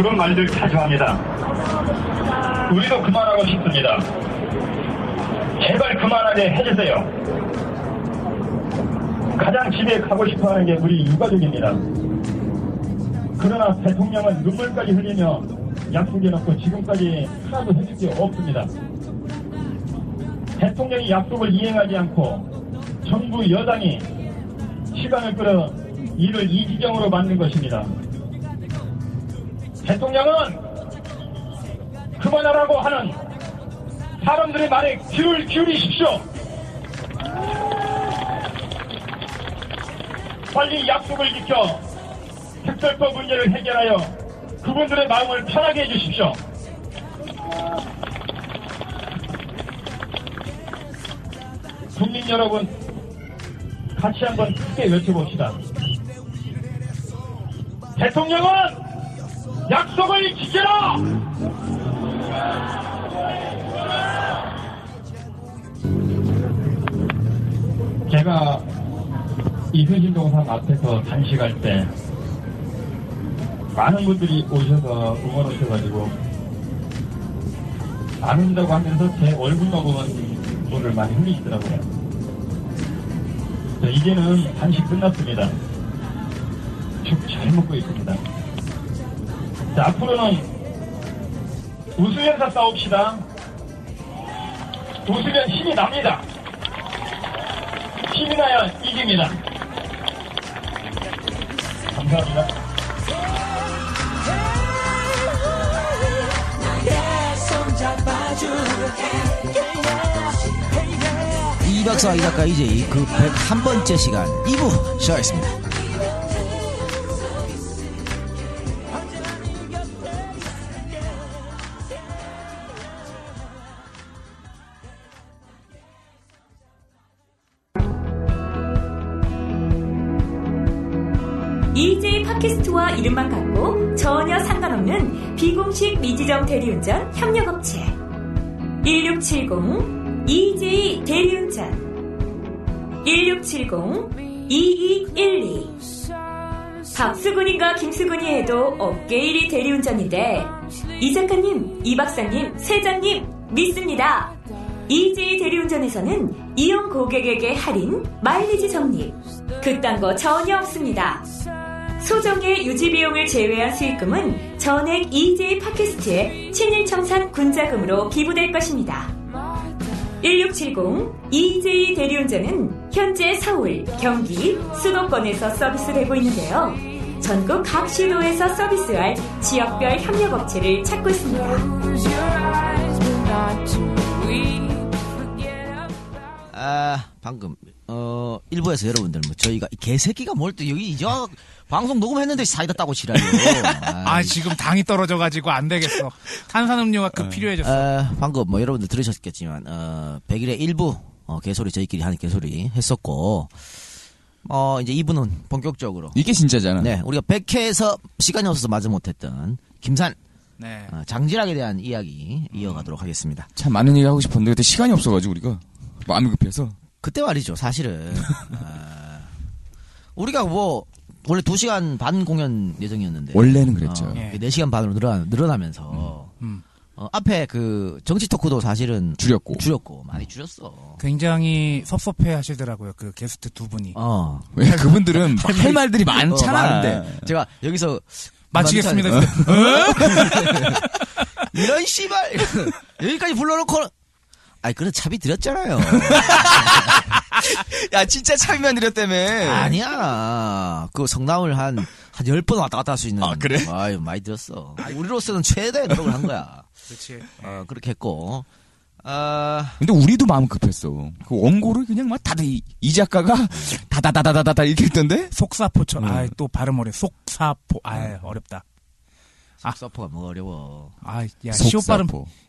그런 말들 자주 합니다. 우리도 그만하고 싶습니다. 제발 그만하게 해주세요. 가장 집에 가고 싶어 하는 게 우리 유가족입니다. 그러나 대통령은 눈물까지 흘리며 약속해놓고 지금까지 하나도 해줄 게 없습니다. 대통령이 약속을 이행하지 않고 정부 여당이 시간을 끌어 이를 이지경으로 만든 것입니다. 대통령은 그만하라고 하는 사람들의 말에 귀를 기울이십시오. 빨리 약속을 지켜 특별법 문제를 해결하여 그분들의 마음을 편하게 해주십시오. 국민 여러분, 같이 한번 크게 외쳐봅시다. 대통령은 약속을 지켜라! 제가 이순신 동상 앞에서 단식할 때 많은 분들이 오셔서 응원하셔가지고 안 온다고 하면서 제 얼굴만 보면 눈물을 많이 흘리시더라고요. 자, 이제는 단식 끝났습니다. 죽 잘 먹고 있습니다. 자, 앞으로는 웃으면서 싸웁시다. 웃으면 힘이 납니다. 힘이 나야 이깁니다. 감사합니다. 이 박사 이 작가 이제 그 101번째 시간 2부 시작하겠습니다. 이름만 갖고 전혀 상관없는 비공식 미지정 대리운전 협력업체 1670 EJ 대리운전 1670-2212 박수근인가 김수근이 해도 업계 1위 대리운전인데 이 작가님, 이 박사님, 세장님 믿습니다. EJ 대리운전에서는 이용 고객에게 할인, 마일리지 적립 그딴 거 전혀 없습니다. 소정의 유지 비용을 제외한 수익금은 전액 EJ 팟캐스트에 친일청산 군자금으로 기부될 것입니다. 1670 EJ 대리운전은 현재 서울, 경기, 수도권에서 서비스되고 있는데요. 전국 각 시도에서 서비스할 지역별 협력업체를 찾고 있습니다. 아 방금 어 일부에서 여러분들 뭐 저희가 이 개새끼가 뭘또 여기 이제 와- 방송 녹음했는데 사이다 따고 지랄이요. 아 지금 당이 떨어져가지고 안 되겠어. 탄산음료가 급 필요해졌어. 아, 방금 뭐 여러분들 들으셨겠지만 어, 100일의 일부 어, 개소리 저희끼리 하는 개소리 했었고 어 이제 2부는 본격적으로 이게 진짜잖아. 네 우리가 100회에서 시간이 없어서 마저 못했던 김산 네. 어, 장질학에 대한 이야기 이어가도록 하겠습니다. 참 많은 얘기 하고 싶었는데 그때 시간이 없어가지고 우리가 마음이 급해서 그때 말이죠 사실은 아, 우리가 뭐 원래 2시간 반 공연 예정이었는데 원래는 그랬죠. 어, 예. 4시간 반으로 늘어나, 늘어나면서 음. 어, 앞에 그 정치 토크도 사실은 줄였고. 줄였고 많이 줄였어. 굉장히 섭섭해 하시더라고요. 그 게스트 두 분이. 어. 왜 그분들은 할 말들이 많잖아. 어, 많은데 제가 여기서 마치겠습니다. 그만두자. 이런 씨발 여기까지 불러놓고 아니 그래 차비 드렸잖아요. 야 진짜 차비만 드렸다며. 아니야. 그 성남을 한, 한 10번 왔다 갔다 할 수 있는. 아, 그래? 아유, 많이 들었어. 우리로서는 최대의 노력을 한 거야. 그렇지. 어, 그렇게 했고. 아, 근데 우리도 마음 급했어. 그 원고를 그냥 막 다들 이, 이 작가가 다다다다다다다 이렇게 했던데. 속사포처럼. 음. 아, 또 발음 어려. 속사포. 아, 어렵다. 아. 서퍼가 뭐 어려워. 아, 야, 시오 발음.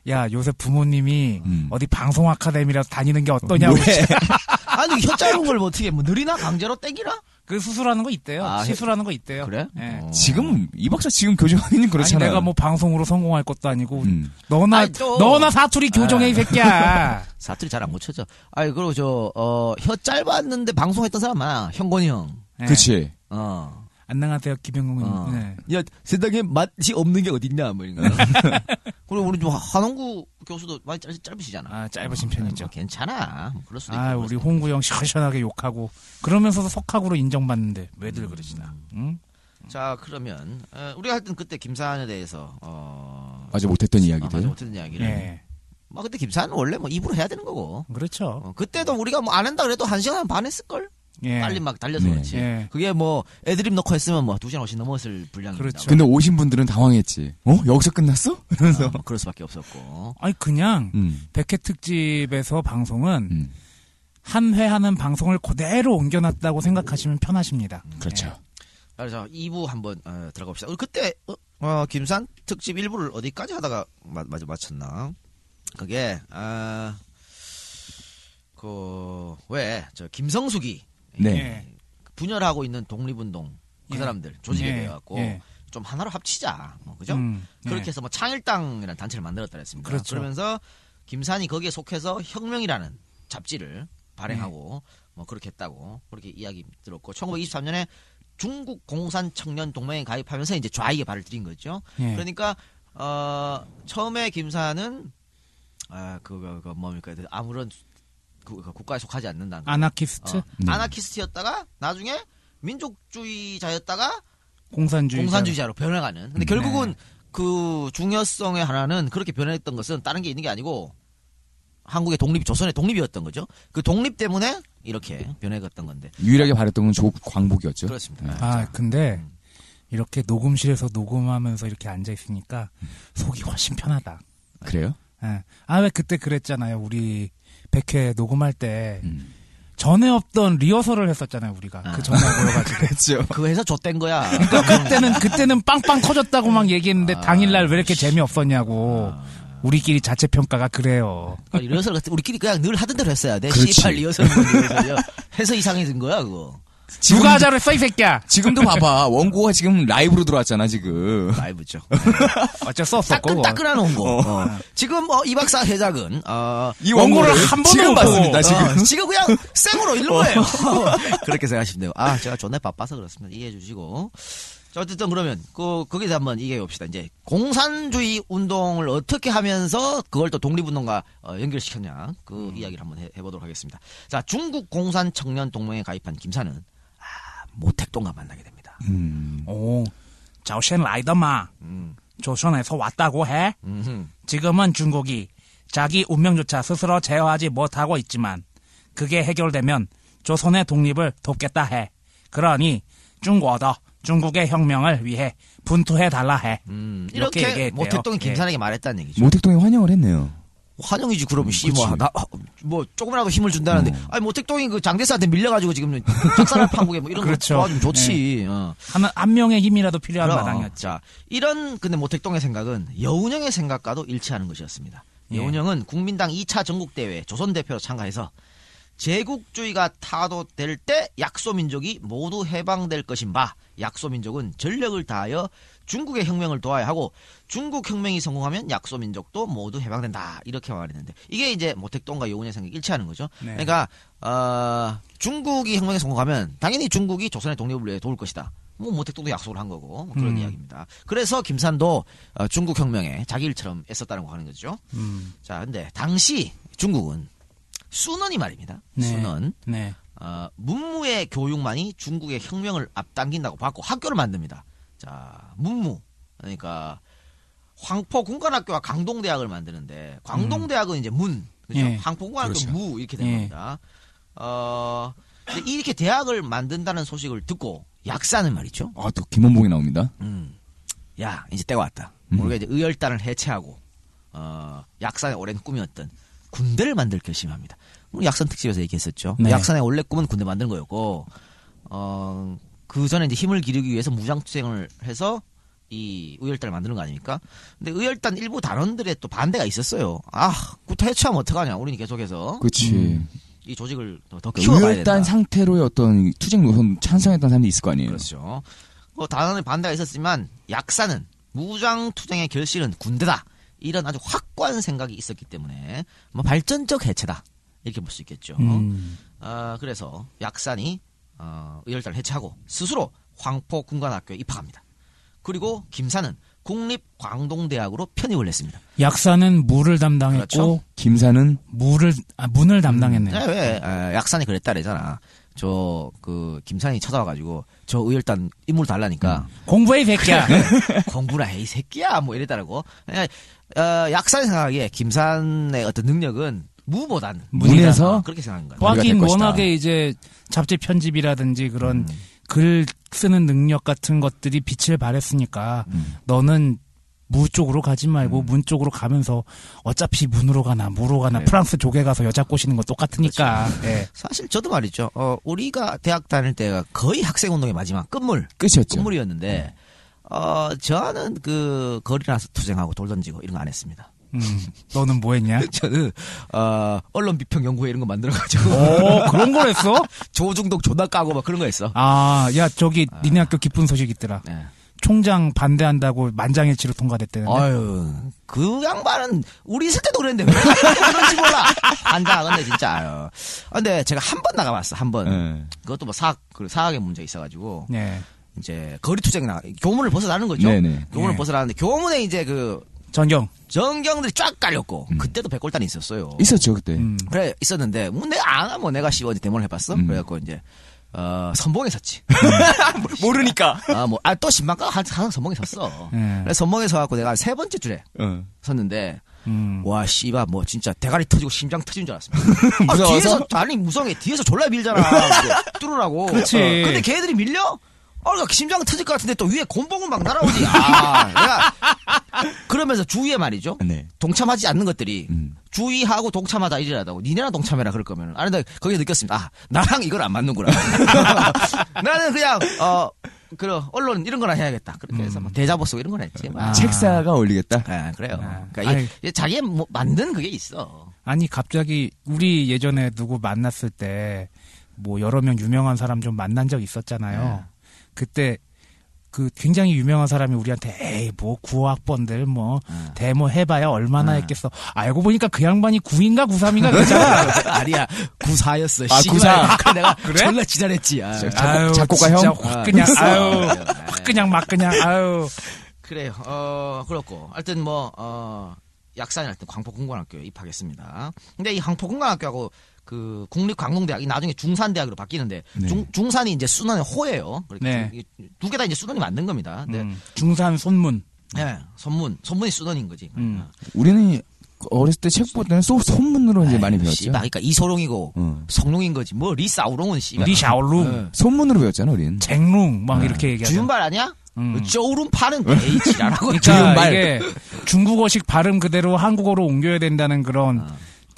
야, 요새 부모님이 음. 어디 방송 아카데미라도 다니는 게 어떠냐고. 왜? 아니, 혀 짧은 걸 뭐 어떻게, 뭐 느리나 강제로 땡기나? 그 수술하는 거 있대요. 아, 시술하는 거 있대요. 그래? 예. 어. 지금 이 박사 지금 교정하기는 그렇잖아. 아니 내가 뭐 방송으로 성공할 것도 아니고 음. 너나 아니, 또- 너나 사투리 교정해 이 새끼야. 사투리 잘 안 고쳐져. 아니, 그리고 저, 어, 혀 짧았는데 방송했던 사람 많아. 형건이 형. 예. 그치. 어. 안녕하세요, 김영웅은. 어. 네. 야, 세상에 맛이 없는 게 어딨냐, 뭐 이런 거. 그리고 우리 좀 한홍구 교수도 많이 짧, 짧으시잖아. 아, 짧으신 어, 편이죠. 뭐 괜찮아. 뭐 그럴 수도 아, 있고. 우리 홍구 형 시원시원하게 욕하고 그러면서도 석학으로 인정받는데 왜들 그러시나? 응? 자, 그러면 어, 우리가 하여튼 그때 김사한에 대해서 어, 맞아 못했던 어, 이야기들. 맞아 못했던 이야기를. 예. 뭐 그때 김사한은 원래 뭐 입으로 해야 되는 거고. 그렇죠. 어, 그때도 우리가 뭐 안 한다 그래도 한 시간 반 했을 걸. 예. 빨리 막 달려서 네. 그렇지. 예. 그게 뭐 애드립 넣고 했으면 뭐 두 시간 훨씬 넘었을 분량입니다. 그렇죠. 근데 오신 분들은 당황했지. 어 여기서 끝났어? 어, 뭐 그럴 수밖에 없었고. 아니 그냥 음. 백회 특집에서 방송은 음. 한회 하는 방송을 그대로 옮겨놨다고 생각하시면 편하십니다. 그렇죠. 그래서 2부 한번 어, 들어가 봅시다. 우리 그때 어, 어, 김산 특집 1부를 어디까지 하다가 마, 맞아 맞췄나? 그게 아, 그왜 저 김성숙이 네. 예. 분열하고 있는 독립운동 그 예. 사람들 조직에 예. 대해 갖고 예. 좀 하나로 합치자. 뭐, 그죠? 음, 그렇게 예. 해서 뭐 창일당이라는 단체를 만들었다 그랬습니다. 그렇죠. 그러면서 김산이 거기에 속해서 혁명이라는 잡지를 발행하고 네. 뭐 그렇게 했다고 그렇게 이야기 들었고 1923년에 중국 공산 청년 동맹에 가입하면서 이제 좌익에 발을 들인 거죠. 예. 그러니까 어 처음에 김산은 아 그거 그 뭡니까 아무런 그, 그 국가에 속하지 않는다. 아나키스트, 어, 네. 아나키스트였다가 나중에 민족주의자였다가 공산주의, 공산주의자로 변해가는. 근데 네. 결국은 그 중요성의 하나는 그렇게 변했던 것은 다른 게 있는 게 아니고 한국의 독립이 조선의 독립이었던 거죠. 그 독립 때문에 이렇게 변해갔던 건데. 유일하게 바랬던 건 조광복이었죠. 그렇습니다. 아 근데 이렇게 녹음실에서 녹음하면서 이렇게 앉아 있으니까 속이 훨씬 편하다. 그래요? 예. 아 왜 그때 그랬잖아요. 우리 백회 녹음할 때 음. 전에 없던 리허설을 했었잖아요. 우리가 아. 그 전에 모여가지고. 그렇죠. 그거 해서 좆된 거야. 그러니까 그때는 그때는 빵빵 터졌다고 막 얘기했는데 아, 당일날 왜 이렇게 재미 없었냐고. 우리끼리 자체 평가가 그래요. 그러니까 리허설 같은 우리끼리 그냥 늘 하던 대로 했어야 돼. C8 리허설 뭐 리허설이요. 해서 이상해진 거야 그거. 누가 하자로 써이 새끼야. 지금도 봐봐. 원고가 지금 라이브로 들어왔잖아, 지금. 라이브죠. 어쩔 수 없었고. 따끈따끈한 원고. 어. 지금 어, 이 박사 회작은 어, 이 원고를 원고를 한 번도 지금 못 봤습니다. 지금. 어, 지금 그냥 생으로 읽는 거예요. 그렇게 생각하시면 돼요. 아, 제가 존나 바빠서 그렇습니다. 이해해 주시고. 자, 어쨌든 그러면, 그, 거기에 대해 한번 얘기해 봅시다. 이제, 공산주의 운동을 어떻게 하면서 그걸 또 독립운동과 어, 연결시켰냐. 그 이야기를 한번 해, 해보도록 하겠습니다. 자, 중국 공산 청년 동맹에 가입한 김사는, 아, 모택동과 만나게 됩니다. 음. 오, 자오셴 라이더마. 음, 조선에서 왔다고 해. 음, 지금은 중국이 자기 운명조차 스스로 제어하지 못하고 있지만 그게 해결되면 조선의 독립을 돕겠다 해. 그러니 중국도 중국의 혁명을 위해 분투해 달라 해. 음. 이렇게 이렇게. 모택동이 예. 김사에게 말했다는 얘기죠. 모택동이 환영을 했네요. 환영이지 그러면 씨 그치. 뭐, 나, 어, 뭐 조금이라도 힘을 준다는데 어. 아니 모택동이 그 장대사한테 밀려가지고 지금 작사를 판국에 뭐 이런 그렇죠. 거 도와주면 좋지 어. 한, 한 명의 힘이라도 필요한 그럼. 마당이었죠. 자 이런 근데 모택동의 생각은 여운형의 생각과도 일치하는 것이었습니다 예. 여운형은 국민당 2차 전국대회 조선 대표로 참가해서 제국주의가 타도될 때 약소민족이 모두 해방될 것인 바 약소민족은 전력을 다하여 중국의 혁명을 도와야 하고 중국 혁명이 성공하면 약소 민족도 모두 해방된다 이렇게 말했는데 이게 이제 모택동과 여운의 생각이 일치하는 거죠. 네. 그러니까 어, 중국이 혁명에 성공하면 당연히 중국이 조선의 독립을 위해 도울 것이다. 뭐 모택동도 약속을 한 거고 뭐 그런 음. 이야기입니다. 그래서 김산도 어, 중국 혁명에 자기 일처럼 애썼다는 거 하는 거죠. 음, 자, 근데 당시 중국은 수넌이 말입니다. 네. 수넌 네. 어, 문무의 교육만이 중국의 혁명을 앞당긴다고 봤고 학교를 만듭니다. 자, 문무 그러니까 황포 군관학교와 강동대학을 만드는데 광동대학은 이제 문, 그죠? 예. 황포 군관학교 그렇죠. 무 이렇게 된 예. 겁니다. 어, 이렇게 대학을 만든다는 소식을 듣고 약사는 말이죠. 아, 또 김원봉이 나옵니다. 음, 야 이제 때가 왔다. 음. 우리가 이제 의열단을 해체하고 어, 약산의 오랜 꿈이었던 군대를 만들 결심합니다. 우리 약산 특집에서 얘기했었죠. 네. 약산의 원래 꿈은 군대 만드는 거였고 어, 그 전에 이제 힘을 기르기 위해서 무장투쟁을 해서 이 의열단을 만드는 거 아닙니까? 근데 의열단 일부 단원들의 또 반대가 있었어요. 아, 구타 해체하면 어떡하냐. 우리는 계속해서 그치. 이 조직을 더, 더 키워가야 된다. 의열단 상태로의 어떤 투쟁 노선 찬성했던 사람들이 있을 거 아니에요. 그렇죠. 뭐 단원의 반대가 있었지만 약사는 무장 투쟁의 결실은 군대다. 이런 아주 확고한 생각이 있었기 때문에 뭐 발전적 해체다 이렇게 볼 수 있겠죠. 음, 아, 그래서 약산이 어, 의열단을 해체하고 스스로 황포 군관학교에 입학합니다. 그리고 김사는 국립광동대학으로 편입을 했습니다. 약사는 물을 담당했고 그렇죠. 김사는 물을 아, 문을 담당했네요. 네, 왜 에, 약산이 그랬다래잖아. 저 그 김산이 찾아와가지고 저 의열단 인물 달라니까 공부해 이 새끼야. 공부나 해이 새끼야 뭐 이랬다라고. 에, 어, 약산이 생각하기에 김산의 어떤 능력은 무보단 문에서 어, 그렇게 생각한 하긴 것이다. 워낙에 이제 잡지 편집이라든지 그런 음. 글 쓰는 능력 같은 것들이 빛을 발했으니까 너는 무 쪽으로 가지 말고 문 쪽으로 가면서 어차피 문으로 가나 무로 가나 네. 프랑스 조개 가서 여자 꼬시는 거 똑같으니까. 예. 사실 저도 말이죠. 어, 우리가 대학 다닐 때가 거의 학생 운동의 마지막 끝물 끝이었죠. 끝물이었는데 어, 저는 그 거리 나서 투쟁하고 돌 던지고 이런 거 안 했습니다. 음, 너는 뭐 했냐? 저는 어, 언론 비평 연구회 이런 거 만들어가지고 오, 그런 걸 했어? 조중독 존나 까고 막 그런 거 했어. 아, 야, 저기, 니네 학교 기쁜 소식 있더라. 네. 총장 반대한다고 만장일치로 통과됐대는데. 아유, 그 양반은 우리 있을 때도 그랬는데 왜 그런지 몰라. 안다, 근데 진짜. 아유. 아, 근데 제가 한 번 나가봤어, 한 번. 예. 그것도 뭐 사학, 그 사학의 문제 있어가지고 네. 이제 거리 투쟁 나 교문을 벗어나는 거죠. 네네. 교문을 네. 벗어나는데 교문에 이제 그 전경. 전경들이 쫙 깔렸고 그때도 백골단이 있었어요. 있었죠 그때. 음. 그래 있었는데 뭐 내가 안 하면 내가 씨 어디 대모를 해봤어. 음. 그래갖고 이제 어 선봉에 섰지. 모르니까. 아 뭐 아 또 신방가 한, 한 선봉에 섰어. 예. 그래서 선봉에 서갖고 내가 세 번째 줄에 어. 섰는데 음. 와 씨바 뭐 진짜 대가리 터지고 심장 터진 줄 알았습니다. 아, 무서워서? 뒤에서 아니 무성해 뒤에서 졸라 밀잖아. 그 뚫으라고. 그치. 어, 근데 걔들이 밀려? 어, 나 심장 터질 것 같은데 또 위에 곤봉은 막 날아오지. 아, 내가 그러면서 주위에 말이죠. 네. 동참하지 않는 것들이 음. 주의하고 동참하다 이래라다고 니네랑 동참해라 그럴 거면 아 근데 거기서 느꼈습니다 아 나랑 이걸 안 맞는구나 나는 그냥 어 그런 언론 이런 거나 해야겠다 그렇게 해서 막 대자보 쓰고 이런 건 했지 뭐. 아. 책사가 어울리겠다. 아, 그래요 아. 그러니까 이게 자기의 뭐 만든 그게 있어 아니, 갑자기, 우리 예전에 누구 만났을 때, 뭐, 여러 명 유명한 사람 좀 만난 적 있었잖아요. 네. 그때, 그 굉장히 유명한 사람이 우리한테 에이 뭐 구학번들 뭐 네. 데모 해봐야 얼마나 했겠어 알고 보니까 그 양반이 9인가 93인가 그잖아 아니야 구사였어 아. 구사. 그 내가 그래? 졸라 지랄했지 아. 작곡- 작곡가 진짜 형? 확 그냥 아, 아유. 확 그냥 막 그냥 아유 그래요. 어, 그렇고. 하여튼 뭐, 어, 약산이 할때 광포공관학교에 입학했습니다. 근데 이 광포공관학교하고 그 국립광동대학이 나중에 중산대학으로 바뀌는데 네. 중, 중산이 이제 순환의 호예요. 네. 두개 다 이제 순환이 만든 겁니다. 음, 중산 손문 네, 선문, 선문이 순환인 거지. 음. 우리는 어렸을 때책볼 때는 소, 손문으로 이제 많이 배웠죠. 씨발, 그러니까 이소룡이고 어. 성룡인 거지. 뭐 리사우롱은 씨발. 리샤올룽 네. 손문으로 배웠잖아, 우린. 쟁룽 막 이렇게 얘기하죠 주윤발 아니야? 음. 쪼우름 파는 H라라고. 그러니까 주윤발. 이게 중국어식 발음 그대로 한국어로 옮겨야 된다는 그런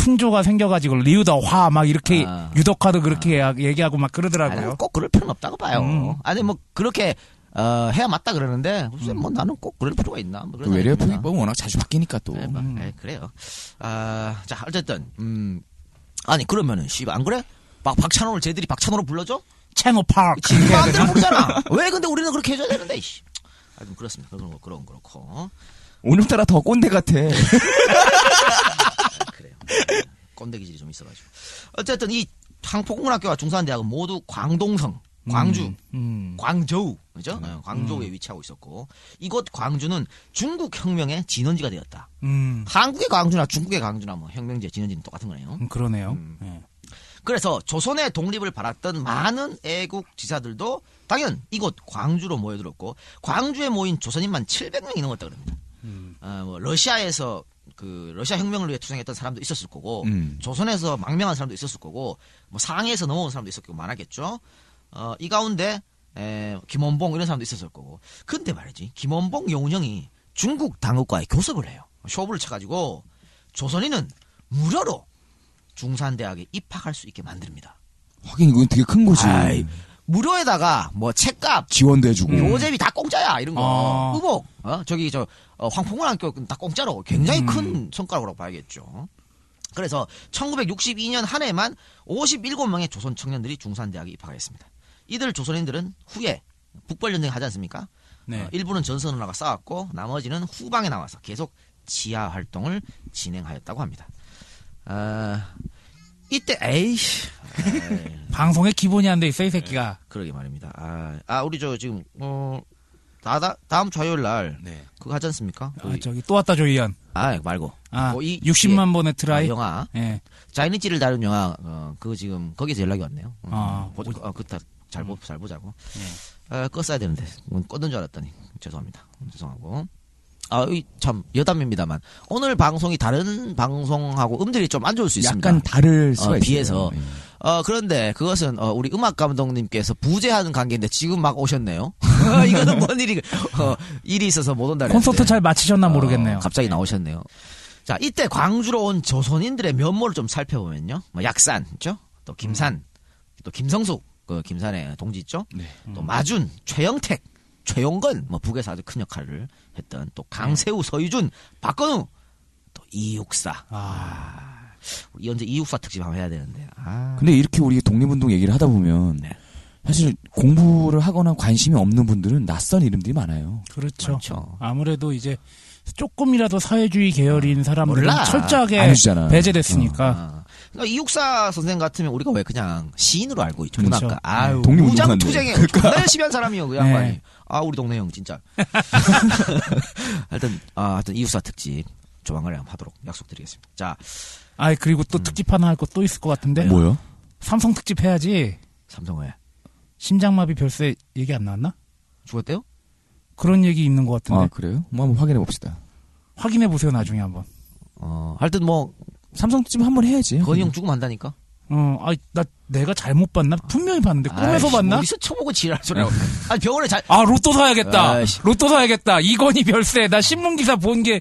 풍조가 생겨가지고 리우더화 막 이렇게 아. 유덕화도 그렇게 얘기하고 막 아니, 그러더라고요. 꼭 그럴 필요는 없다고 봐요. 음. 아니 뭐 그렇게 어, 해야 맞다 그러는데 글쎄 뭐 나는 꼭 그럴 필요가 있나? 뭐또 외래. 표기법은 워낙 자주 바뀌니까 또. 네, 뭐, 음. 네, 그래요. 아, 자 어쨌든 음 아니 그러면은 씨발 안 그래? 막 박찬호를 쟤들이 박찬호로 불러줘? 채노 파크 지 이렇게 해야 마음대로 되나? 부르잖아. 왜 근데 우리는 그렇게 해줘야 되는데? 씨. 하여튼 그렇습니다. 그런 거 그런 거 그렇고 오늘따라 더 꼰대 같아. 아, 그래요. 꼰대 기질이 좀 있어가지고 어쨌든 이 항포공학교와 중산대학은 모두 광동성, 광주, 음. 광저우, 그죠? 어, 광저우에 위치하고 있었고 이곳 광주는 중국 혁명의 진원지가 되었다. 음. 한국의 광주나 중국의 광주나 뭐 혁명지의 진원지는 똑같은 거네요. 음, 그러네요. 음. 예. 그래서 조선의 독립을 바랐던 많은 애국 지사들도 당연 이곳 광주로 모여들었고 광주에 모인 조선인만 700명이 넘었다 그럽니다. 음. 어, 뭐 러시아에서 그 러시아 혁명을 위해 투쟁했던 사람도 있었을 거고 음. 조선에서 망명한 사람도 있었을 거고 뭐 상해에서 넘어온 사람도 있었고 많았겠죠. 어, 이 가운데 에, 김원봉 이런 사람도 있었을 거고. 근데 말이지 김원봉 용령이 중국 당국과의 교섭을 해요. 쇼부를 쳐가지고 조선인은 무료로 중산대학에 입학할 수 있게 만듭니다. 하긴 이건 되게 큰 거지. 아이, 무료에다가 뭐 책값, 지원도 해주고. 교재비 다 공짜야 이런 거. 어. 의복, 어? 저기 저 어, 황풍고등학교 다 공짜로 굉장히 음. 큰 성과라고 봐야겠죠. 그래서 1962년 한 해만 57명의 조선 청년들이 중산대학에 입학했습니다. 이들 조선인들은 후에 북벌전쟁 하지 않습니까? 네. 어, 일부는 전선으로 나가 싸웠고 나머지는 후방에 나와서 계속 지하 활동을 진행하였다고 합니다. 아, 이때 에이씨. 방송에 기본이 안 돼 있어 이 새끼가. 그러게 말입니다. 아, 아 우리 저 지금 어 다, 다, 다음 주 화요일 날 네. 그거 하지 않습니까? 아, 저기 또 왔다 조이연. 아 말고. 아, 어, 이- 60만 번의 아, 트라이. 영화 예. 자이니치를 다룬 영화 어, 그거 지금 거기서 연락이 왔네요. 어, 아, 보, 어, 그잘 보, 잘 보자고. 예. 아, 껐어야 되는데 음, 껐는 줄 알았더니 죄송합니다. 음, 죄송하고. 아, 이참 여담입니다만 오늘 방송이 다른 방송하고 음질이 좀 안 좋을 수 있습니다. 약간 다를 수가 어. 비해서. 예. 어, 그런데 그것은 어, 우리 음악 감독님께서 부재하는 관계인데 지금 막 오셨네요. 이거는 뭔 일이 어, 일이 있어서 못 온다. 콘서트 잘 마치셨나 모르겠네요. 어, 갑자기 나오셨네요. 자, 이때 광주로 온 조선인들의 면모를 좀 살펴보면요. 뭐 약산 있죠? 또 김산, 또 김성숙, 그 김산의 동지 있죠? 네. 또 마준, 최영택, 최용건, 뭐 북에서 아주 큰 역할을 했던 또 강세우, 서유준, 박건우, 또 이육사. 아, 우리 언제 이육사 특집 한번 해야 되는데. 아. 근데 이렇게 우리 독립운동 얘기를 하다 보면 네. 사실 공부를 하거나 관심이 없는 분들은 낯선 이름들이 많아요. 그렇죠. 많죠. 아무래도 이제 조금이라도 사회주의 계열인 사람들은 몰라. 철저하게 안 해주잖아. 배제됐으니까. 아. 그러니까 이육사 선생 같으면 우리가 왜 그냥 시인으로 알고 있죠. 그렇죠. 문학가. 아유, 독립운동가인데. 무장 투쟁에 존나 열심히 한 사람이요, 그 양반이. 네. 아, 우리 동네 형 진짜. 하여튼 아, 하여튼 이육사 특집 조만간에 한번 하도록 약속드리겠습니다. 자, 아, 그리고 또 음. 특집 하나 할 거 또 있을 것 같은데. 뭐요? 삼성 특집 해야지. 삼성회 심장마비 별세 얘기 안 나왔나? 죽었대요? 그런 얘기 있는 것 같은데. 아 그래요? 뭐 한번 확인해 봅시다. 확인해 보세요 나중에 한번. 어, 하여튼 뭐 삼성집 한번 해야지. 건이 형 죽으면 한다니까. 어, 아, 나 내가 잘못 봤나? 분명히 봤는데 꿈에서 아이씨, 봤나? 어디서 쳐보고 지랄 소리하고. 아니 병원에 잘. 아, 로또 사야겠다. 아이씨. 로또 사야겠다. 이건희 별세. 나 신문 기사 본 게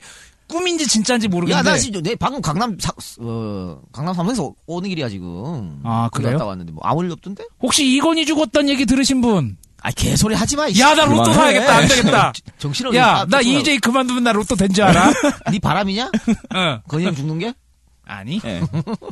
꿈인지 진짜인지 야, 모르겠는데. 나 지금 내 방금 강남 사, 어, 강남 삼성에서 오는 길이야 지금. 아, 그래요? 갔다 왔는데 뭐 아무 일 없던데? 혹시 이건희 죽었다는 얘기 들으신 분? 아, 개소리 하지 마. 야, 나 로또. 사야겠다. 안 되겠다. 정신을 야, 나 EJ 그만두면 나 로또 된 줄 알아? 네 바람이냐? 어. 건이 형 죽는 게? 아니. 예.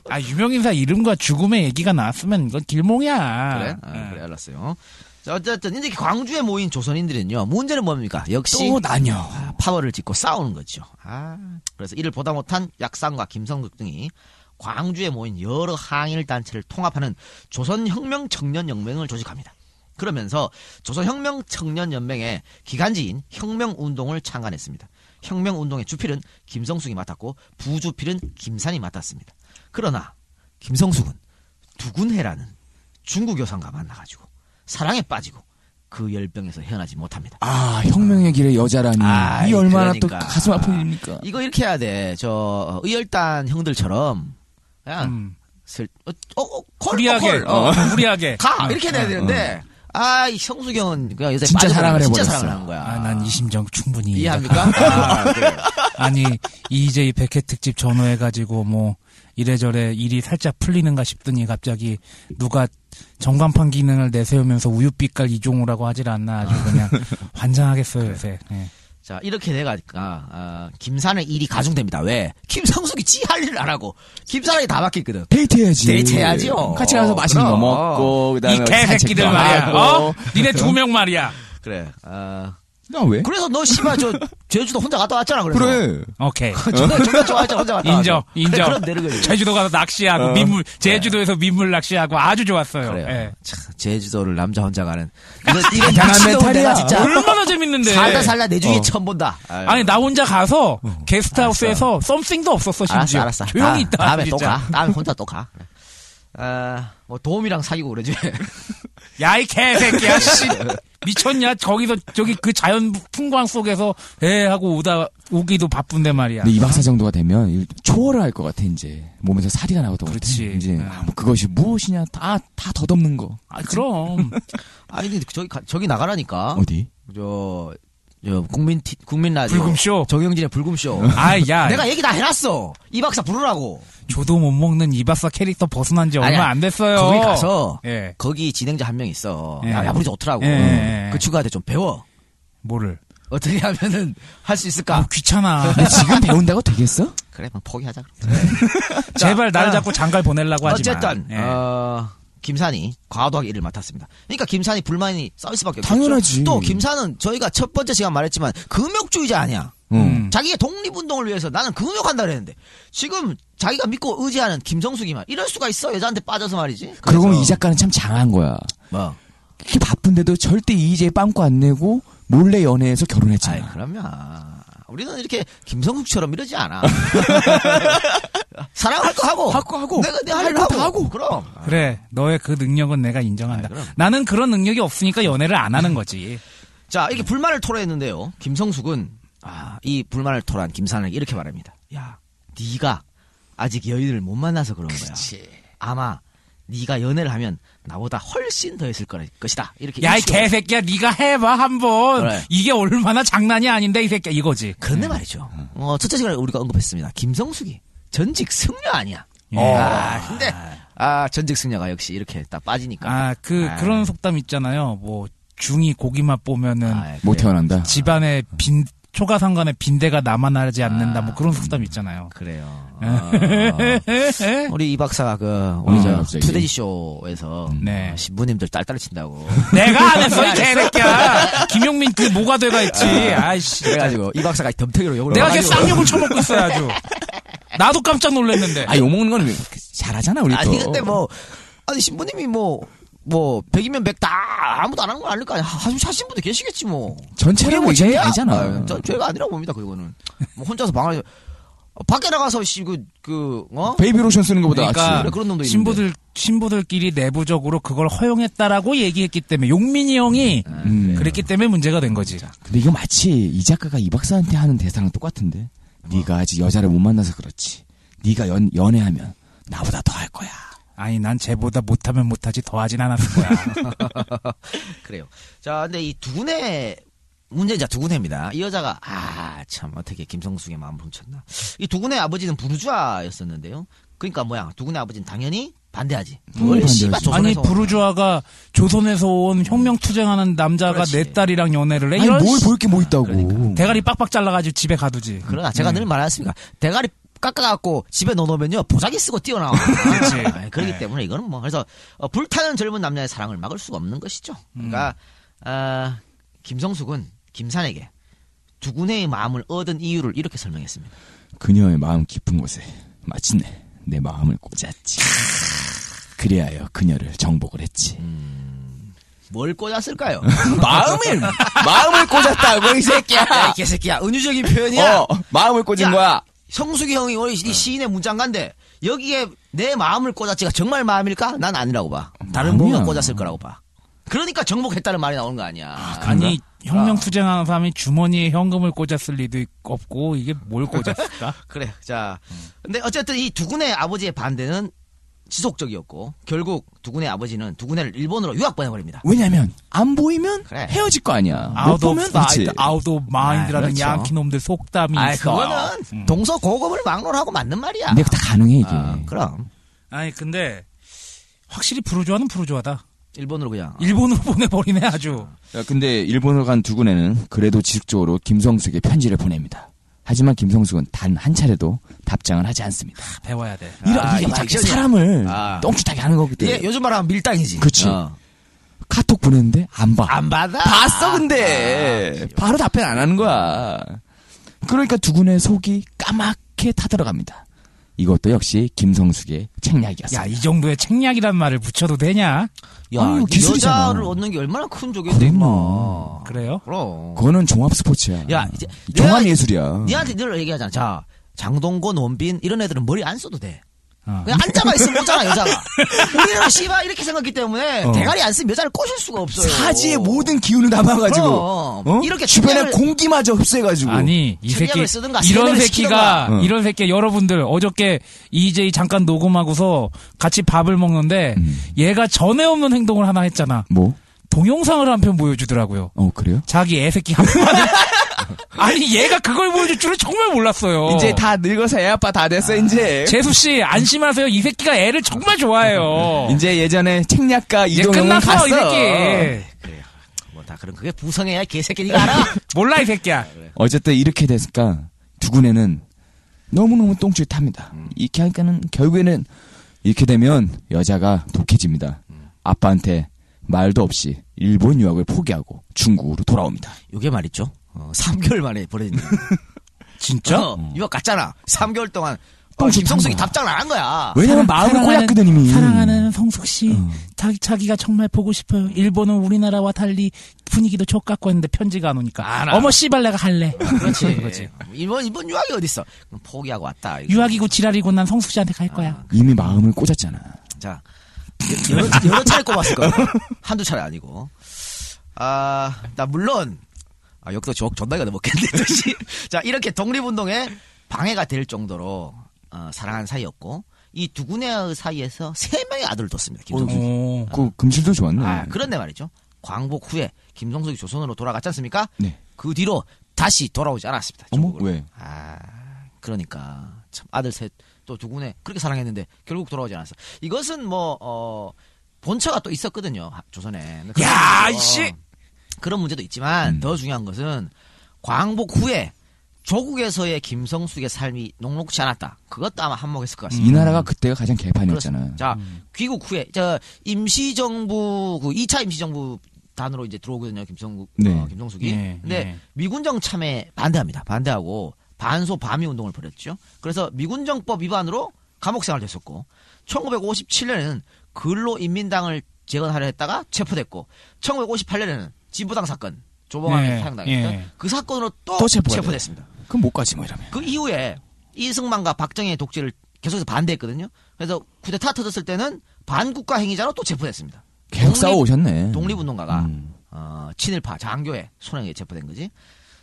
아, 유명인사 이름과 죽음의 얘기가 나왔으면 이건 길몽이야. 그래? 아, 예. 그래, 알았어요. 자, 어쨌든, 이제 광주에 모인 조선인들은요, 문제는 뭡니까? 역시, 또 나뉘어. 아, 파워를 짓고 싸우는 거죠. 아, 그래서 이를 보다 못한 약상과 김성극 등이 광주에 모인 여러 항일 단체를 통합하는 조선혁명 청년연맹을 조직합니다. 그러면서 조선혁명 청년연맹의 기간지인 혁명운동을 창간했습니다. 혁명운동의 주필은 김성숙이 맡았고 부주필은 김산이 맡았습니다. 그러나 김성숙은 두군해라는 중국 여성과 만나가지고 사랑에 빠지고 그 열병에서 헤어나지 못합니다. 아 혁명의 길에 여자라니. 아이, 이 얼마나 그러니까. 또 가슴 아픈 일입니까? 이거 이렇게 해야 돼. 저 의열단 형들처럼 그냥 음. 슬, 어, 어, 어, 콜, 무리하게. 콜, 어, 무리하게. 가 이렇게 돼야 되는데 아, 이 성수경은 그냥 요새 진짜 사랑을 거야. 진짜 해버렸어. 사랑을 한 거야. 아, 난 이 심정 충분히. 이해합니까? 아, 그래. 아니, EJ 백회 특집 전후해가지고 뭐, 이래저래 일이 살짝 풀리는가 싶더니 갑자기 누가 전광판 기능을 내세우면서 우유빛깔 이종우라고 하질 않나 아주 그냥 환장하겠어요, 요새. 예. 자, 이렇게 돼가니까, 아, 김산의 일이 가중됩니다. 왜? 김성숙이 지 할 일을 안 하고, 김산이 다 맡겼거든. 데이트해야지. 데이트해야죠. 같이 가서 맛있는 거. 먹고 그 다음에 이 개새끼들 말이야. 어? 니네 두 명 말이야. 그래, 아. 나 왜? 그래서 너, 씨발, 저, 제주도 혼자 갔다 왔잖아, 그래서. 그래. 오케이. 존나, 존나 좋아했잖아, 혼자 갔다 인정, 와서. 인정. 그래, 그럼 되는 거지. 제주도 가서 낚시하고 어. 민물, 제주도에서 민물 낚시하고 아주 좋았어요. 그래요. 예. 참, 제주도를 남자 혼자 가는. 이거, 이거 대단한 미친놈은 멘탈이야. 진짜. 얼마나 재밌는데. 살다 살다 내 중에 어. 처음 본다. 아유. 아니 나 혼자 가서 게스트하우스에서 썸씽도 없었어 알았어, 심지어 알았어. 조용히 다- 있다 다음에 또 진짜. 가. 다음에 혼자 또 가. 아, 뭐, 도움이랑 사귀고 그러지. 야 이 개새끼야 씨 미쳤냐 거기서 저기 그 자연 풍광 속에서 배 하고 오다 오기도 바쁜데 말이야 근데 2박 4 정도가 되면 이 초월을 할 것 같아 이제 몸에서 사리가 나거든. 그렇지. 이제 네. 아, 뭐 그것이 무엇이냐 다 다 덧없는 거. 아 그럼 아니, 근데 저기, 가- 저기 나가라니까. 어디? 저, 저, 국민, 티- 국민 라디오. 불금쇼 정영진의 불금쇼. 아야 내가 얘기 다 해놨어. 이 박사 부르라고. 조도 못 먹는 이 박사 캐릭터 벗어난 지 얼마 아니야. 안 됐어요 거기 가서, 예 거기 진행자 한 명 있어. 예. 야, 야, 우리 좋더라고. 예, 예, 예. 그 친구한테 좀 배워. 뭐를 어떻게 하면은 할 수 있을까? 아, 귀찮아 근데 지금 배운다고 되겠어? 그래, 뭐 포기하자. 그럼. 제발 나를 아. 자꾸 장갈 보내려고 하지 마 어쨌든 예. 어, 김산이 과도하게 일을 맡았습니다. 그러니까 김산이 불만이 쌓일 수밖에 없죠. 당연하지. 또 김산은 저희가 첫 번째 시간 말했지만 금욕주의자 아니야. 응. 음. 자기의 독립운동을 위해서 나는 금욕한다 그랬는데 지금 자기가 믿고 의지하는 김성숙이만 이럴 수가 있어 여자한테 빠져서 말이지. 그러고 보면 이 작가는 참 장한 거야. 뭐. 이렇게 바쁜데도 절대 이희재에 빵꾸 안 내고 몰래 연애해서 결혼했잖아. 아이 그러면 우리는 이렇게 김성숙처럼 이러지 않아. 사랑할 거 하고, 하고 하고. 내가 내할 할일 거 하고, 다 하고. 그럼. 그래, 너의 그 능력은 내가 인정한다. 그럼. 나는 그런 능력이 없으니까 연애를 안 하는 거지. 자 이렇게 불만을 토로했는데요. 김성숙은 아, 이 불만을 토로한 김산에게 이렇게 말합니다. 야, 네가 아직 여인을 못 만나서 그런 거야. 아마 네가 연애를 하면 나보다 훨씬 더 했을 거라- 것이다. 이렇게 야, 이 개새끼야, 네가 해봐, 한번. 그래. 이게 얼마나 장난이 아닌데, 이 새끼야, 이거지. 그런데 말이죠. 어, 첫째 시간에 우리가 언급했습니다. 김성숙이 전직 승려 아니야. 예. 아, 근데 아 전직 승려가 역시 이렇게 딱 빠지니까. 아, 그, 아. 그런 속담 있잖아요. 뭐, 중이 고기맛 보면은 아, 못 그래요. 태어난다. 집안에 빈, 초가상간에 빈대가 남아나지 않는다. 뭐 그런 속담 있잖아요. 그래요. 예. 어, 우리 이 박사가 그 우리 어, 저 갑자기. 투데이 쇼에서 네. 어, 신부님들 딸딸 친다고 내가 안 했어, 이 개새끼야. 김용민 그 뭐가 돼가 있지. 아이씨. 그래가지고 이 박사가 덤태기로 욕을 내가 걔 해가지고 쌍욕을 쳐먹고 있어요, 아주. 나도 깜짝 놀랐는데. 아, 욕 먹는 거는 잘하잖아, 우리 또. 아니 근데 뭐 아니 신부님이 뭐 뭐 100이면 100 다 아무도 안 하는 건 아닐 거 아니야. 하- 하신 분도 계시겠지 뭐. 전체라고 죄야? 아니잖아. 전 죄가 아니라고 봅니다. 그거는. 뭐 혼자서 방 안에서 어, 밖에 나가서 씨그그 어? 베이비 로션 쓰는 것보다 그러니까 낫지. 그런 놈도 있는데. 신부들 신부들끼리 내부적으로 그걸 허용했다라고 얘기했기 때문에 용민이 형이 음. 그랬기 때문에 문제가 된 거지. 근데 이거 마치 이 작가가 이 박사한테 하는 대사랑 똑같은데. 네가 아직 여자를 못 만나서 그렇지. 네가 연 연애하면 나보다 더 할 거야. 아니 난 쟤보다 못하면 못하지 더하진 않았을 거야. 그래요. 자, 근데 이 두군의 문제자 두군해입니다. 이 여자가 아 참 어떻게 김성숙의 마음을 훔쳤나. 이 두군의 아버지는 부르주아였었는데요. 그러니까 뭐야 두군의 아버지는 당연히 반대하지. 뭘 반대하지. 아니 부르주아가 조선에서 온 혁명 투쟁하는 남자가 그렇지. 내 딸이랑 연애를 해. 아니 이런 뭘 씨- 볼게뭐 있다고. 그러니까. 대가리 빡빡 잘라가지고 집에 가두지. 그러나 제가 늘 말했습니까? 대가리 깎아갖고 집에 넣어놓으면요 보자기 쓰고 뛰어나와. 그렇지. 아, 그렇기 네. 때문에 이거는 뭐 그래서 어, 불타는 젊은 남녀의 사랑을 막을 수가 없는 것이죠. 그러니까 아, 김성숙은 김산에게 두군의 마음을 얻은 이유를 이렇게 설명했습니다. 그녀의 마음 깊은 곳에 마침내 내 마음을 꽂았지. 그리하여 그녀를 정복을 했지. 뭘 꽂았을까요? 마음을 마음을 꽂았다고 이 새끼야. 야, 이 개새끼야. 은유적인 표현이야. 어, 마음을 꽂은 야. 거야. 성숙이 형이 우리 이 시인의 문장가인데 여기에 내 마음을 꽂았지가 정말 마음일까? 난 아니라고 봐. 다른. 뭔가 꽂았을 거라고 봐. 그러니까 정복했다는 말이 나오는 거 아니야. 아 니 혁명 투쟁하는 사람이 주머니에 현금을 꽂았을 리도 없고 이게 뭘 꽂았을까? 그래. 자. 근데 어쨌든 이 두 군의 아버지의 반대는 지속적이었고 결국 두군의 아버지는 두군의 일본으로 유학 보내버립니다. 왜냐면 안 보이면 그래. 헤어질 거 아니야. 못 out of 보면 sight. Out of mind라는 아, 그렇죠. 양키 놈들 속담이 아, 있어. 그거는 동서고금을 막론하고 맞는 말이야. 근데 다 가능해 이게. 아, 그럼 아니 근데 확실히 부르주아는 부르주아다. 일본으로 그냥 일본으로 보내버리네 아주. 야, 근데 일본으로 간 두군에는 그래도 지속적으로 김성숙에 편지를 보냅니다. 하지만 김성숙은 단 한 차례도 답장을 하지 않습니다. 배워야 돼. 이런 아, 이게 이 막. 사람을 아. 똥줄타게 하는 거거든. 이게 요즘 말하면 밀당이지. 그치. 어. 카톡 보냈는데 안 봐. 안 받아. 봤어 근데 아, 바로 답변 안 하는 거야. 그러니까 두 군의 속이 까맣게 타들어갑니다. 이것도 역시 김성숙의 책략이었습니다. 야 이 정도의 책략이란 말을 붙여도 되냐? 야, 아유, 이 기술이잖아. 여자를 얻는 게 얼마나 큰 임마. 그럼요. 그래요? 그럼. 그거는 종합 스포츠야. 야, 이제 종합 예술이야. 니한테 늘 얘기하잖아. 자, 장동건, 원빈, 이런 애들은 머리 안 써도 돼. 어. 그냥 앉아만 있으면 오잖아, 여자가. 우리는 씨발 이렇게 생각하기 때문에 어. 대가리 안 쓰면 여자를 꼬실 수가 없어요. 사지의 모든 기운을 담아가지고. 어? 이렇게 주변에 책략을- 공기마저 흡수해가지고 아니 이 새끼 쓰든가 이런 세뇌를 새끼가 시키든가. 응. 이런 새끼 여러분들 어저께 EJ 잠깐 녹음하고서 같이 밥을 먹는데 음. 얘가 전에 없는 행동을 하나 했잖아. 뭐? 동영상을 한 편 보여주더라고요. 어 그래요? 자기 애새끼 한 번만에 아니 얘가 그걸 보여줄 줄은 정말 몰랐어요. 이제 다 늙어서 애 아빠 다 됐어 이제. 재수 씨 안심하세요. 이 새끼가 애를 정말 좋아해요. 이제 예전에 책략가 이동영은 끝났어 갔어. 이 새끼. 뭐다 그런 그게 부성애야, 개새끼 니가 알아? 몰라 이 새끼야. 어쨌든 이렇게 됐으니까 두군에는 너무너무 똥줄 탑니다. 이렇게 하니까는 결국에는 이렇게 되면 여자가 독해집니다. 아빠한테 말도 없이 일본 유학을 포기하고 중국으로 돌아옵니다. 요게 말이죠. 어, 3개월 만에 벌어진 일. 진짜? 어, 유학 갔잖아. 3개월 동안 똥줄 김성숙이. 답장을 안 한 거야. 왜냐면 마음을 꼬였거든 이미. 사랑하는 성숙 씨, 어. 자기 자기가 정말 보고 싶어요. 일본은 우리나라와 달리 분위기도 족같고 했는데 편지가 안 오니까. 알아. 어머 씨발 내가 할래. 그렇지. 그거지. 이번 이번 유학이 어디 있어? 그럼 포기하고 왔다. 유학이고 지랄이고 난 성숙 씨한테 갈 거야. 이미 마음을 꽂았잖아. 자, 여러, 여러 차례 꼽았을 거야. 한두 차례 아니고. 아, 나 물론, 아, 여기서 저, 존나게 넘었겠네. 자, 이렇게 독립운동에 방해가 될 정도로, 어, 사랑한 사이였고, 이 두 군의 사이에서 세 명의 아들을 뒀습니다, 김성숙. 오. 그 금실도 좋았네. 아, 그런데 말이죠. 광복 후에 김성숙이 조선으로 돌아갔지 않습니까? 네. 그 뒤로 다시 돌아오지 않았습니다. 어머. 왜? 아, 그러니까 참 아들 셋 또 두 군에 그렇게 사랑했는데 결국 돌아오지 않았어. 이것은 뭐 어, 본처가 또 있었거든요. 하- 조선에. 야, 이씨! 그런 문제도 있지만 음. 더 중요한 것은 광복 후에 조국에서의 김성숙의 삶이 녹록지 않았다. 그것도 아마 한몫했을 것 같습니다. 이 나라가 그때가 가장 개판이었잖아. 그렇습니다. 자, 귀국 후에 저 임시정부 그 2차 임시정부 단으로 이제 들어오거든요. 김성국 네. 어, 김성숙이. 예, 근데 예. 미군정 참에 반대합니다. 반대하고 반소 반미 운동을 벌였죠. 그래서 미군정법 위반으로 감옥 생활 됐었고 1957년에는 근로인민당을 재건하려 했다가 체포됐고 1958년에는 진보당 사건 조봉암이 예, 사형당했던 예. 그 사건으로 또, 또 체포됐습니다. 그럼 못 가지 뭐 이러면. 그 이후에 이승만과 박정희의 독재를 계속해서 반대했거든요. 그래서 쿠데타 터졌을 때는 반국가 행위자로 또 체포됐습니다. 계속 독립- 싸워 오셨네. 독립운동가가 음. 어, 친일파 장교에 손해에 체포된 거지.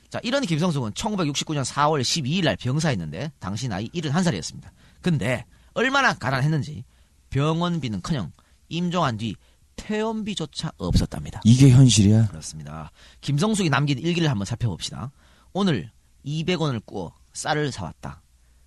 자, 이런 김성숙은 1969년 4월 12일 날 병사했는데 당시 나이 71살이었습니다. 근데 얼마나 가난했는지 병원비는커녕 임종한 뒤 퇴원비조차 없었답니다. 이게 현실이야. 그렇습니다. 김성숙이 남긴 일기를 한번 살펴봅시다. 오늘 200원을 꾸어 쌀을 사왔다.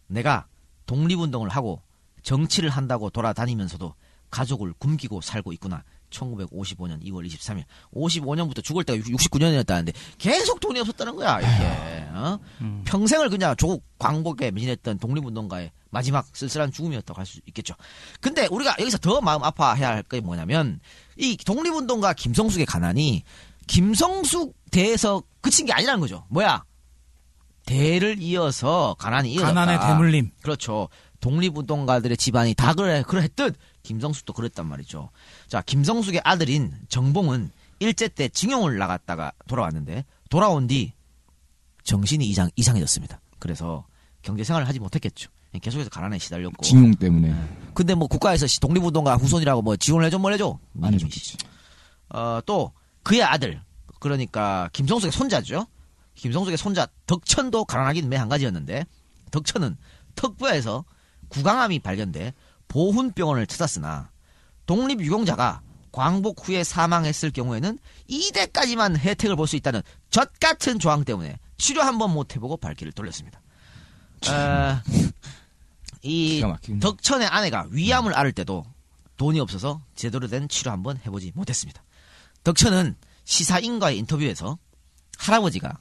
내가 독립운동을 하고 정치를 한다고 돌아다니면서도 가족을 굶기고 살고 있구나. 1955년 2월 23일. 55년부터 죽을 때가 69년이었다는데 계속 돈이 없었다는 거야, 이게. 어? 평생을 그냥 조국 광복에 매진했던 독립운동가의 마지막 쓸쓸한 죽음이었다고 할 수 있겠죠. 근데 우리가 여기서 더 마음 아파해야 할 게 뭐냐면 이 독립운동가 김성숙의 가난이 김성숙 대에서 그친 게 아니라는 거죠. 뭐야? 대를 이어서 가난이 이어졌다. 가난의 대물림. 그렇죠. 독립운동가들의 집안이 다 그래 그랬듯 김성숙도 그랬단 말이죠. 자, 김성숙의 아들인 정봉은 일제 때 징용을 나갔다가 돌아왔는데 돌아온 뒤 정신이 이상 이상해졌습니다. 그래서 경제 생활을 하지 못했겠죠. 계속해서 가난에 시달렸고. 징용 때문에 근데 뭐 국가에서 시- 독립운동가 후손이라고 뭐 지원을 해줘 뭘 해줘? 안 해줬겠지. 어, 또 그의 아들 그러니까 김성숙의 손자죠. 김성숙의 손자 덕천도 가난하긴 매 한 가지였는데 덕천은 턱부에서 구강암이 발견돼 보훈병원을 찾았으나 독립유공자가 광복 후에 사망했을 경우에는 2대까지만 혜택을 볼 수 있다는 젖 같은 조항 때문에 치료 한 번 못 해보고 발길을 돌렸습니다. 어, 이. 덕천의 아내가 위암을 앓을 때도 돈이 없어서 제대로 된 치료 한 번 해보지 못했습니다. 덕천은 시사인과의 인터뷰에서 할아버지가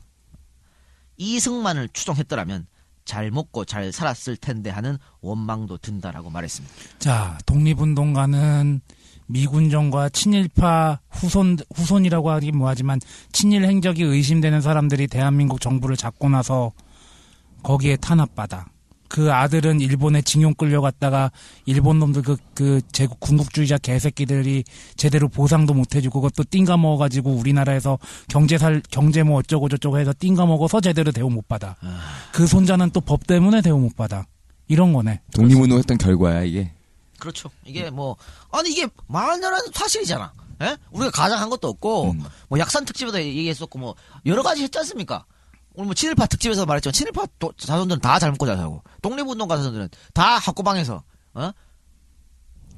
이승만을 추종했더라면 잘 먹고 잘 살았을 텐데 하는 원망도 든다라고 말했습니다. 자, 독립운동가는 미군 정과 친일파 후손, 후손이라고 하긴 뭐하지만 친일 행적이 의심되는 사람들이 대한민국 정부를 잡고 나서 거기에 탄압받아. 그 아들은 일본에 징용 끌려갔다가 일본 놈들 그, 그 제국 군국주의자 개새끼들이 제대로 보상도 못 해주고 그것도 띵가 먹어가지고 우리나라에서 경제살, 경제 뭐 어쩌고 저쩌고 해서 띵가 먹어서 제대로 대우 못 받아. 그 손자는 또 법 때문에 대우 못 받아. 이런 거네. 독립운동했던 결과야 이게. 그렇죠. 이게 뭐 아니 이게 말하는 사실이잖아. 예? 우리가 가장 한 것도 없고 음. 뭐 약산 특집에도 얘기했었고 뭐 여러 가지 했지 않습니까? 오늘 뭐 친일파 특집에서 말했지만 친일파 도- 자손들은 다 잘 먹고 잘 살고 독립운동가 자손들은 다 학고방에서 어?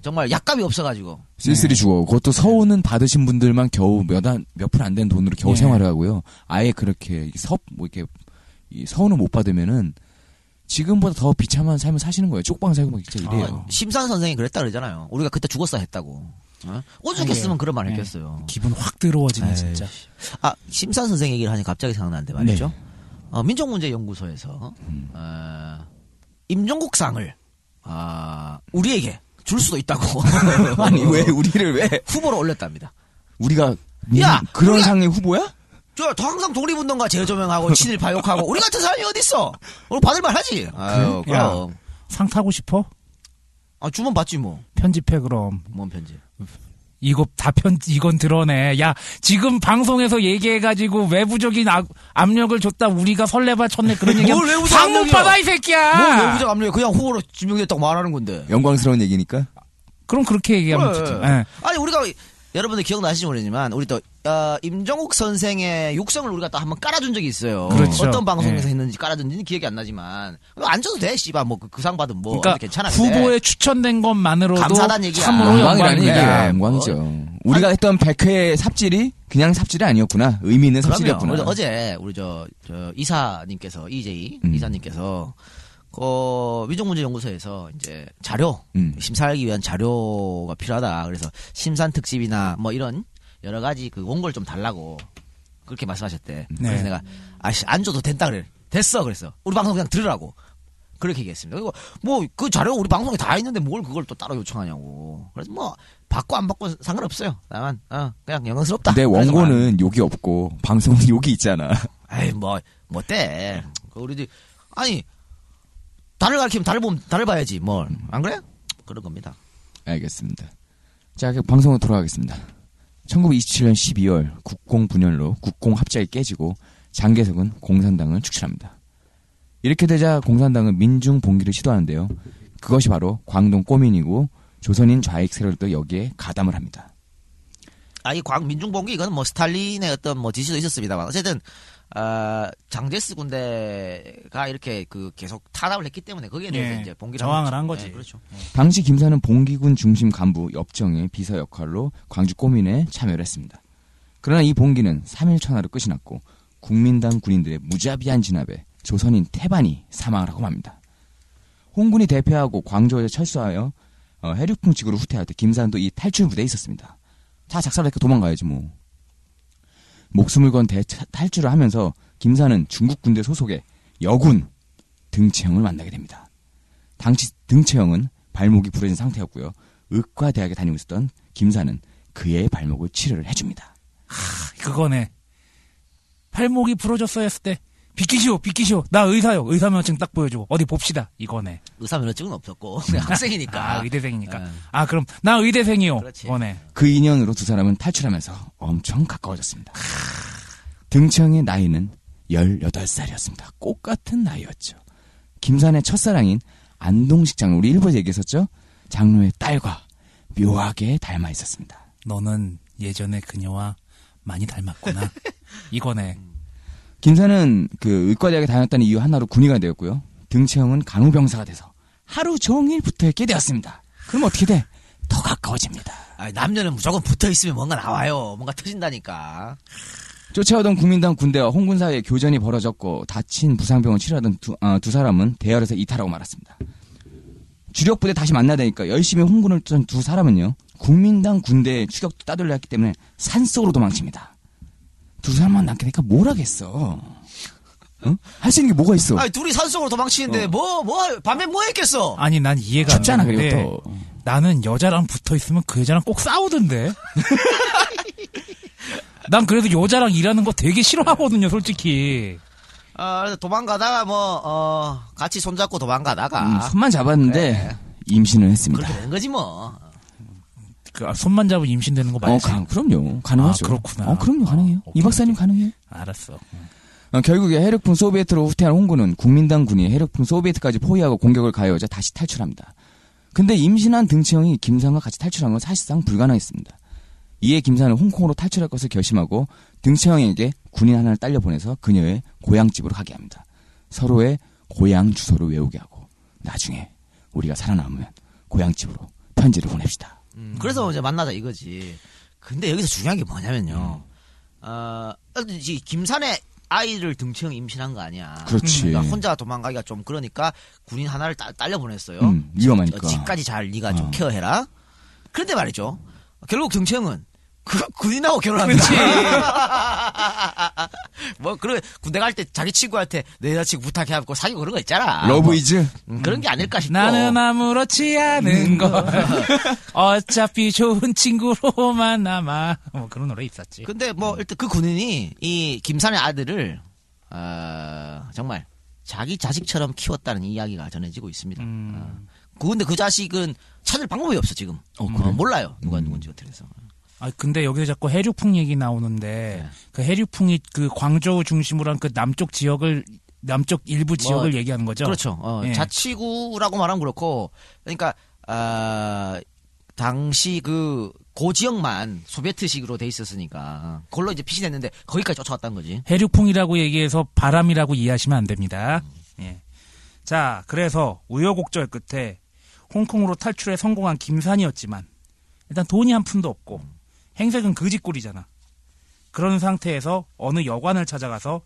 정말 약값이 없어가지고 쓸쓸히 죽어. 그것도 서울은 받으신 분들만 겨우 몇몇푼 안 된 돈으로 겨우 예. 생활을 하고요. 아예 그렇게 섭뭐 이렇게 이 서울은 못 받으면은 지금보다 더 비참한 삶을 사시는 거예요. 쪽방 살고 막 진짜 이래요. 심산 선생이 그랬다 그러잖아요. 우리가 그때 죽었어 했다고. 어? 오죽했으면 그런 말 했겠어요. 기분 확 더러워지네, 에이, 진짜. 아, 심산 선생 얘기를 하니 갑자기 생각나는데 말이죠. 어, 민족문제연구소에서 어, 임종국상을 아, 우리에게 줄 수도 있다고 아니 왜 우리를 왜 후보로 올렸답니다. 우리가 야, 음, 그런 우리가- 상의 후보야? 저, 더 항상 독립운동가 재조명하고 친일 파 욕하고 우리 같은 사람이 어딨어? 우리 받을 만 하지. 아유, 그래? 야. 그럼. 상 타고 싶어? 아, 주문 받지 뭐. 편집해 그럼. 뭔 편지. 이거 다 편, 이건 드러내. 야, 지금 방송에서 얘기해가지고 외부적인 악, 압력을 줬다 우리가 설레발 쳤네 그런 얘기. 뭘 외부적 상못 압력이야? 받아, 이 새끼야! 뭐 내부적 압력이 그냥 후보로 지명됐다고 말하는 건데. 영광스러운 얘기니까. 그럼 그렇게 얘기하면 그래. 되지. 예. 아니 우리가 여러분들 기억나실지 모르지만 우리 또 어, 임종욱 선생의 육성을 우리가 또 한번 깔아준 적이 있어요. 그렇죠. 어떤 방송에서 예. 했는지 깔아준지는 기억이 안 나지만 안 줘도 돼, 씨발 뭐그 상 받으면 뭐 그러니까 괜찮아. 후보에 추천된 것만으로도 감사하다는 얘기야. 참으로 영광이라는. 얘기야. 영광이죠. 우리가 했던 100회 삽질이 그냥 삽질이 아니었구나. 의미 있는. 삽질이었구나. 어제 우리 저, 저 이사님께서 이재희 음. 이사님께서 그 위정문제연구소에서 이제 자료 음. 심사하기 위한 자료가 필요하다. 그래서 심산 특집이나 뭐 이런 여러 가지 그 원고를 좀 달라고 그렇게 말씀하셨대. 네. 그래서 내가 아씨 안 줘도 된다 그래. 됐어 그랬어. 우리 방송 그냥 들으라고. 그렇게 얘기했습니다. 그리고 뭐 그 자료 우리 방송에 다 있는데 뭘 그걸 또 따로 요청하냐고. 그래서 뭐 받고 안 받고 상관없어요. 다만 어 그냥 영광스럽다. 그래서 원고는 욕이 없고 방송은 욕이 있잖아. 아이 뭐 뭐 때 우리들 아니 달을 가리키면 달을 보면 달을 봐야지 뭘 안 그래? 그런 겁니다. 알겠습니다. 자, 그 방송으로 돌아가겠습니다. 1927년 12월 국공 분열로 국공 합작이 깨지고 장개석은 공산당을 축출합니다. 이렇게 되자 공산당은 민중 봉기를 시도하는데요. 그것이 바로 광동 꼬민이고 조선인 좌익 세력도 여기에 가담을 합니다. 아이 광 민중 봉기 이거는 뭐 스탈린의 어떤 뭐 지시도 있었습니다만 어쨌든 어, 장제스 군대가 이렇게 그 계속 타납을 했기 때문에 거기에 대해서 예, 이제 봉기를 저항을 거죠. 한 거지. 예, 그렇죠. 당시 김사는 봉기군 중심 간부 엽정의 비서 역할로 광주 꼬민에 참여를 했습니다. 그러나 이 봉기는 3일 천하로 끝이 났고 국민당 군인들의 무자비한 진압에 조선인 태반이 사망을 하고 맙니다. 홍군이 대패하고 광주에 철수하여 어, 해륙풍 지구로 후퇴할 때 김사는 또 이 탈출 부대에 있었습니다. 다 작살나니까 도망가야지 뭐. 목숨을 건 대, 탈출을 하면서 김사는 중국 군대 소속의 여군 등채형을 만나게 됩니다. 당시 등채형은 발목이 부러진 상태였고요. 의과 대학에 다니고 있었던 김사는 그의 발목을 치료를 해줍니다. 그거네. 팔목이 부러졌어 했을 때 비키시오 비키시오 나 의사요 의사 면허증 딱 보여줘 어디 봅시다 이거네 의사 면허증은 없었고 그냥 학생이니까. 아 의대생이니까 예. 아 그럼 나 의대생이요 그렇지. 이거네 그 인연으로 두 사람은 탈출하면서 엄청 가까워졌습니다. 등채형의 나이는 18살이었습니다. 꽃 같은 나이였죠. 김산의 첫사랑인 안동식 장로, 우리 일부에서 얘기했었죠? 장로의 딸과 묘하게 닮아 있었습니다. 너는 예전에 그녀와 많이 닮았구나 이거네 김사는 그 의과대학에 다녔다는 이유 하나로 군의가 되었고요. 등채형은 간호병사가 돼서 하루 종일 붙어 있게 되었습니다. 그럼 어떻게 돼? 더 가까워집니다. 아니, 남녀는 무조건 붙어 있으면 뭔가 나와요. 뭔가 터진다니까. 쫓아오던 국민당 군대와 홍군 사이에 교전이 벌어졌고 다친 부상병을 치료하던 두, 아, 두 사람은 대열에서 이탈하고 말았습니다. 주력 부대 다시 만나야 되니까 열심히 홍군을 쫓은 두 사람은요 국민당 군대의 추격도 따돌려 했기 때문에 산속으로 도망칩니다. 두 사람만 남게 되니까 뭘 하겠어? 응? 할 수 있는 게 뭐가 있어? 아니, 둘이 산속으로 도망치는데 뭐, 뭐, 밤에 뭐 했겠어? 아니 난 이해가 안 춥잖아 되는데 그리고 또. 나는 여자랑 붙어 있으면 그 여자랑 꼭 싸우던데 난 그래도 여자랑 일하는 거 되게 싫어하거든요 솔직히 아, 그래서 도망가다가 뭐, 어, 같이 손잡고 도망가다가. 음, 손만 잡았는데. 임신을 했습니다. 그렇게 된 거지 뭐. 그 아, 손만 잡으면 임신되는 거 어, 맞지? 가, 그럼요. 가능하죠. 아, 그렇구나. 어, 그럼요. 가능해요. 이 오케이, 박사님 가능해요. 알았어 어, 결국에 해력풍 소비에트로 후퇴한 홍군은 국민당 군이 해력풍 소비에트까지 포위하고 공격을 가해오자 다시 탈출합니다. 근데 임신한 등치형이 김상과 같이 탈출한 건 사실상 불가능했습니다. 이에 김사는 홍콩으로 탈출할 것을 결심하고 등치형에게 군인 하나를 딸려 보내서 그녀의 고향집으로 가게 합니다. 서로의 고향 주소를 외우게 하고 나중에 우리가 살아남으면 고향집으로 편지를 보냅시다. 음, 그래서 이제 만나자 이거지. 근데 여기서 중요한 게 뭐냐면요. 음. 어, 이 김산의 아이를 등치형 임신한 거 아니야. 그렇지. 그러니까 혼자 도망가기가 좀 그러니까 군인 하나를 따, 딸려 보냈어요. 음, 위험하니까. 어, 집까지 잘 네가 좀 어. 케어해라. 그런데 말이죠. 결국 등치형은 그 군인하고 결혼합니다. 뭐 그래 군대 갈 때 자기 친구한테 내 여자친구 부탁해갖고 사귀고 그런 거 있잖아. love 뭐, 이즈 음, 그런 게 아닐까 싶고. 나는 아무렇지 않은 거 어차피 좋은 친구로만 남아 뭐 그런 노래 있었지 근데 뭐 일단 그 군인이 이 김산의 아들을 어, 정말 자기 자식처럼 키웠다는 이야기가 전해지고 있습니다. 음. 어. 그 근데 그 자식은 찾을 방법이 없어 지금. 어, 그거 몰라요 누가 누군지 어떻게 해서. 아 근데 여기서 자꾸 해류풍 얘기 나오는데 네. 그 해류풍이 그 광저우 중심으로 한 그 남쪽 지역을 남쪽 일부 지역을 뭐, 얘기하는 거죠. 그렇죠. 어, 예. 자치구라고 말하면 그렇고, 그러니까 아 당시 그 고지역만 소비에트식으로 돼 있었으니까 그걸로 이제 피신했는데 거기까지 쫓아왔다는 거지. 해류풍이라고 얘기해서 바람이라고 이해하시면 안 됩니다. 예. 자, 그래서 우여곡절 끝에 홍콩으로 탈출에 성공한 김산이었지만 일단 돈이 한 푼도 없고 행색은 거지꼴이잖아. 그런 상태에서 어느 여관을 찾아가서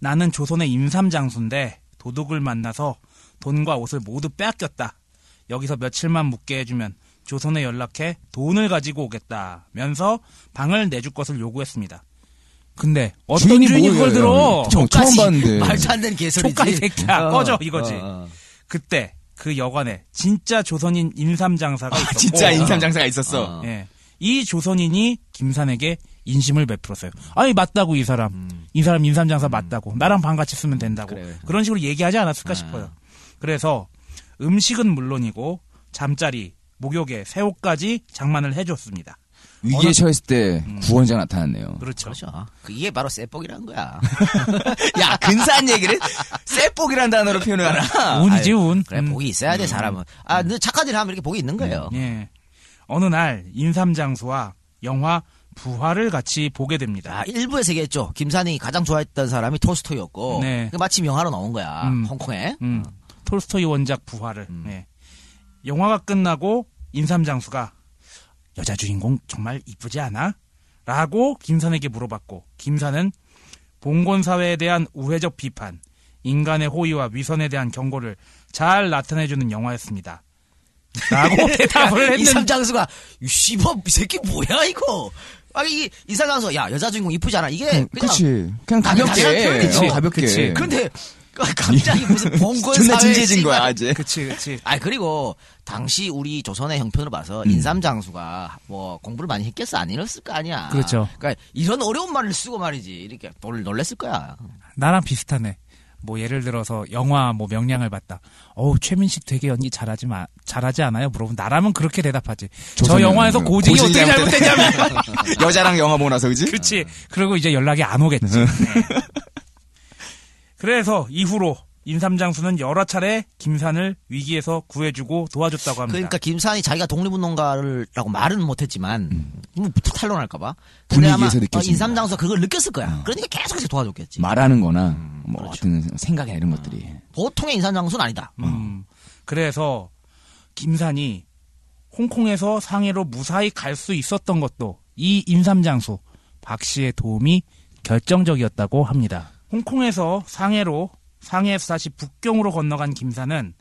나는 조선의 임삼장수인데 도둑을 만나서 돈과 옷을 모두 빼앗겼다. 여기서 며칠만 묵게 해주면 조선에 연락해 돈을 가지고 오겠다면서 방을 내줄 것을 요구했습니다. 근데 어떤 주인이 주인이 그걸? 들어? 저 처음 봤는데. 말도 안 되는 개소리지. 이 새끼야. 꺼져, 이거지. 어, 어. 그때 그 여관에 진짜 조선인 임삼장사가 있었고 아, 진짜 인삼장사가 있었어. 어. 예. 이 조선인이 김산에게 인심을 베풀었어요. 아니 맞다고 이 사람. 이 사람 임삼장사 맞다고. 나랑 방 같이 쓰면 된다고. 음. 그래. 그런 식으로 얘기하지 않았을까 아. 싶어요. 그래서 음식은 물론이고 잠자리, 목욕에 새옷까지 장만을 해줬습니다. 위기에 어느- 처했을 때 구원자 나타났네요. 그렇죠. 그렇죠. 그 이게 바로 쎄뻑이라는 거야. 야 근사한 얘기를 쎄복이란 단어로 표현을 하나. 운이지 운. 그래 음. 복이 있어야 돼 사람은. 아, 너 착한 일 하면 이렇게 복이 있는 거예요. 예. 어느 날 임삼장수와 영화 부활을 같이 보게 됩니다. 아, 일부에서 얘기했죠. 김산이 가장 좋아했던 사람이 톨스토이였고, 네. 그 마침 영화로 나온 거야. 음. 홍콩에. 음, 톨스토이 원작 부활을. 음. 네. 영화가 끝나고 임삼장수가 여자 주인공 정말 이쁘지 않아? 라고 김산에게 물어봤고 김산은 봉건 사회에 대한 우회적 비판, 인간의 호의와 위선에 대한 경고를 잘 나타내주는 영화였습니다. 라고 대답을 이 했는데 삼장수가, 이 씨발, 이 새끼 뭐야, 이거. 아니, 이, 이 삼장수, 야, 여자 주인공 이쁘지 않아? 이게, 그냥, 그냥. 그치. 그냥 당연한 가볍게. 어, 가볍게. 그치. 근데, 갑자기 무슨 봉건 사회 진지해진. 거야, 이제. 그치 그치 아 그리고 당시 우리 조선의 형편으로 봐서 음. 인삼장수가 뭐 공부를 많이 했겠어 안 이랬을 거 아니야. 그렇죠. 그러니까 이런 어려운 말을 쓰고 말이지 이렇게 놀, 놀랬을 거야. 나랑 비슷하네. 뭐 예를 들어서 영화 뭐 명량을 봤다. 어우 최민식 되게 연기 잘하지 마 잘하지 않아요? 물어보면 나라면 그렇게 대답하지. 저 영화에서 그 고증이 고증이 어떻게 잘못됐냐면. 여자랑 영화 보고 나서 그지? 그치. 그리고 이제 연락이 안 오겠지. 네. 그래서 이후로 임삼장수는 여러 차례 김산을 위기에서 구해주고 도와줬다고 합니다. 그러니까 김산이 자기가 독립운동가라고 말은 못했지만 뭐 탈론할까봐. 분위기에서 느껴진다. 인삼장수가 그걸 느꼈을 거야. 그러니까 계속해서 도와줬겠지. 말하는 거나, 뭐, 그렇죠. 어떤 생각이나 이런 것들이. 보통의 인삼장수는 아니다. 음, 그래서 김산이 홍콩에서 상해로 무사히 갈 수 있었던 것도 이 임삼장수 박 씨의 도움이 결정적이었다고 합니다. 홍콩에서 상해로 상해에서 다시 북경으로 건너간 김산은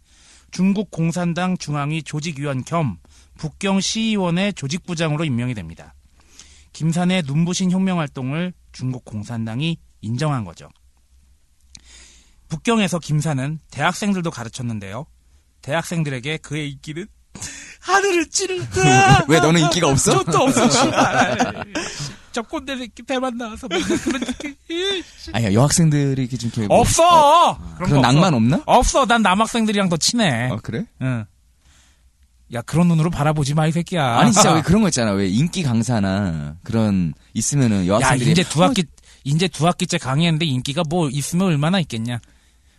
중국 공산당 중앙위 조직위원 겸 북경 시의원의 조직부장으로 임명이 됩니다. 김산의 눈부신 혁명 활동을 중국 공산당이 인정한 거죠. 북경에서 김산은 대학생들도 가르쳤는데요. 대학생들에게 그의 인기는 하늘을 찌른다. 왜 너는 인기가 없어? 저도 없어. 저 꼰대 새끼 배만 나와서 맨날 그런 새끼. 아니야, 여학생들이 이렇게 좀 이렇게. 뭐- 없어. 그런 그런 거 없어. 낭만 없나? 없어. 난 남학생들이랑 더 친해. 어, 그래? 응. 야 그런 눈으로 바라보지 마 이 새끼야. 아니, 진짜 왜 그런 거 있잖아. 왜 인기 강사나 그런, 있으면은 야 여학생들이. 이제 두 학기 이제 두 학기째 강의했는데 인기가 뭐 있으면 얼마나 있겠냐.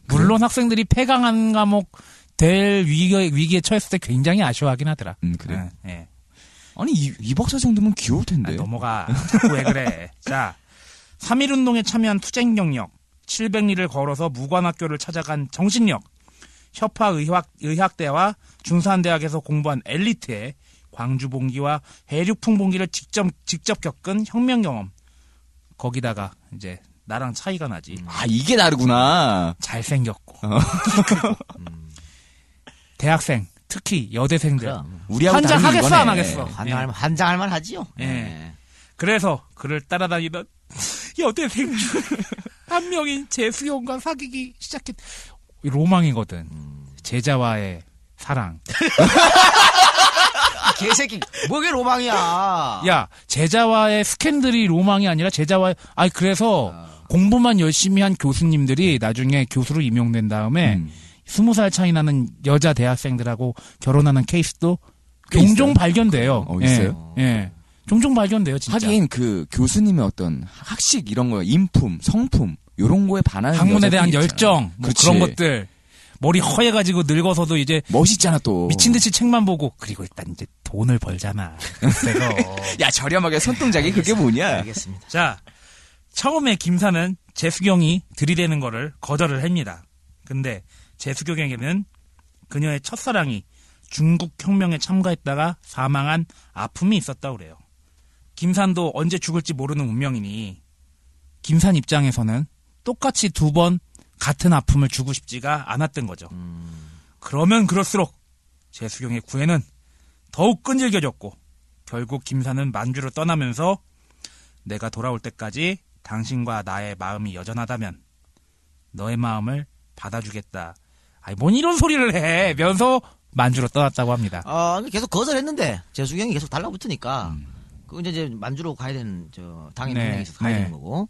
물론 학생들이 폐강한 과목 될 위기에, 위기에 처했을 때 굉장히 아쉬워하긴 하더라. 음, 그래. 예, 예. 아니, 이, 이 박사 정도면 귀여울 아, 텐데. 넘어가. 자꾸 왜 그래. 자, 3.1운동에 참여한 투쟁 경력, 700리를 걸어서 무관학교를 찾아간 정신력, 협화 의학, 의학대와 중산대학에서 공부한 엘리트의 광주 봉기와 해륙풍 봉기를 직접, 직접 겪은 혁명 경험. 거기다가 이제 나랑 차이가 나지. 아, 이게 다르구나. 잘생겼고. 키 크고. 대학생, 특히 여대생들. 우리하고 한장 다른 게 하겠어, 이거네. 안 하겠어? 한장할 한장할 만 하지요. 예. 예. 그래서 그를 따라다니던 여대생 중 한 명인 재수용과 사귀기 시작했. 로망이거든. 제자와의 사랑. 개새끼 뭐게 로망이야. 야, 제자와의 스캔들이 로망이 아니라 제자와의 아니 그래서 공부만 열심히 한 교수님들이 나중에 교수로 임용된 다음에 음. 스무 살 차이 나는 여자 대학생들하고 결혼하는 케이스도 꽤 종종? 발견돼요. 어, 예, 있어요? 예. 종종 발견돼요, 진짜. 하긴 그 교수님의 어떤 학식 이런 거 인품, 성품 요런 거에 반하는 학문에 대한 있잖아. 열정, 뭐. 그런 것들. 머리 허해가지고 늙어서도 이제 멋있잖아 또. 미친 듯이 책만 보고 그리고 일단 이제 돈을 벌잖아. 그래서 야 저렴하게 손동작이 그게 뭐냐? 알겠습니다. 자 처음에 김사는 재수경이 들이대는 거를 거절을 합니다. 근데 재수경에게는 그녀의 첫사랑이 중국 혁명에 참가했다가 사망한 아픔이 있었다고 그래요. 김산도 언제 죽을지 모르는 운명이니 김산 입장에서는 똑같이 두 번 같은 아픔을 주고 싶지가 않았던 거죠. 그러면 그럴수록 재수경의 구애는 더욱 끈질겨졌고 결국 김산은 만주로 떠나면서 내가 돌아올 때까지 당신과 나의 마음이 여전하다면 너의 마음을 받아주겠다. 아니 뭔 이런 소리를 해. 면서 만주로 떠났다고 합니다. 어, 계속 거절했는데 재수경이 계속 달라붙으니까 그 이제 이제 만주로 가야 되는 저 당연히 네, 명령이 있어서 가야 네. 되는 거고.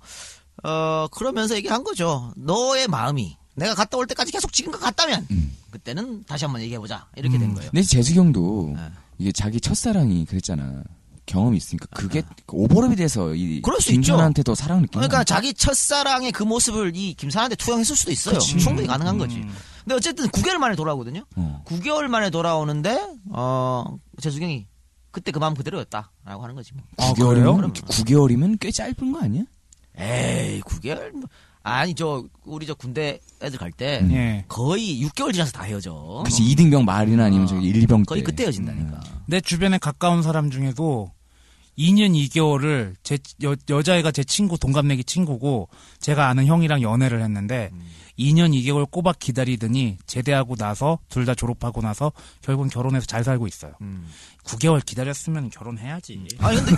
어 그러면서 얘기한 거죠. 너의 마음이 내가 갔다 올 때까지 계속 지금 것 같다면 그때는 다시 한번 얘기해 보자 이렇게 된 거예요. 근데 재수경도 네. 이게 자기 첫사랑이 그랬잖아. 경험이 있으니까 그게 오버랩이 돼서 이 그럴 수 있죠. 김선한테 더 사랑을 느끼는 그러니까. 자기 첫사랑의 그 모습을 이 김산한테 투영했을 수도 있어요. 그치. 충분히 가능한 거지. 음. 근데 어쨌든 9개월 만에 돌아오거든요. 어. 9개월 만에 돌아오는데 어 재수경이 그때 그 마음 그대로였다라고 하는 거지 뭐. 아, 9개월이면 그래요? 9개월이면 꽤 짧은 거 아니야? 에이 9개월 뭐. 아니 저 우리 저 군대 애들 갈때 예. 거의 6개월 지나서 다 헤어져. 그치 이등병 말이나 아니면 1, 2병 때. 거의 그때 헤어진다니까. 내 주변에 가까운 사람 중에도 2년 2개월을 제 여, 여자애가 제 친구 동갑내기 친구고 제가 아는 형이랑 연애를 했는데 2년 2개월 꼬박 기다리더니 제대하고 나서 둘 다 졸업하고 나서 결국은 결혼해서 잘 살고 있어요. 9개월 기다렸으면 결혼해야지. 아니 근데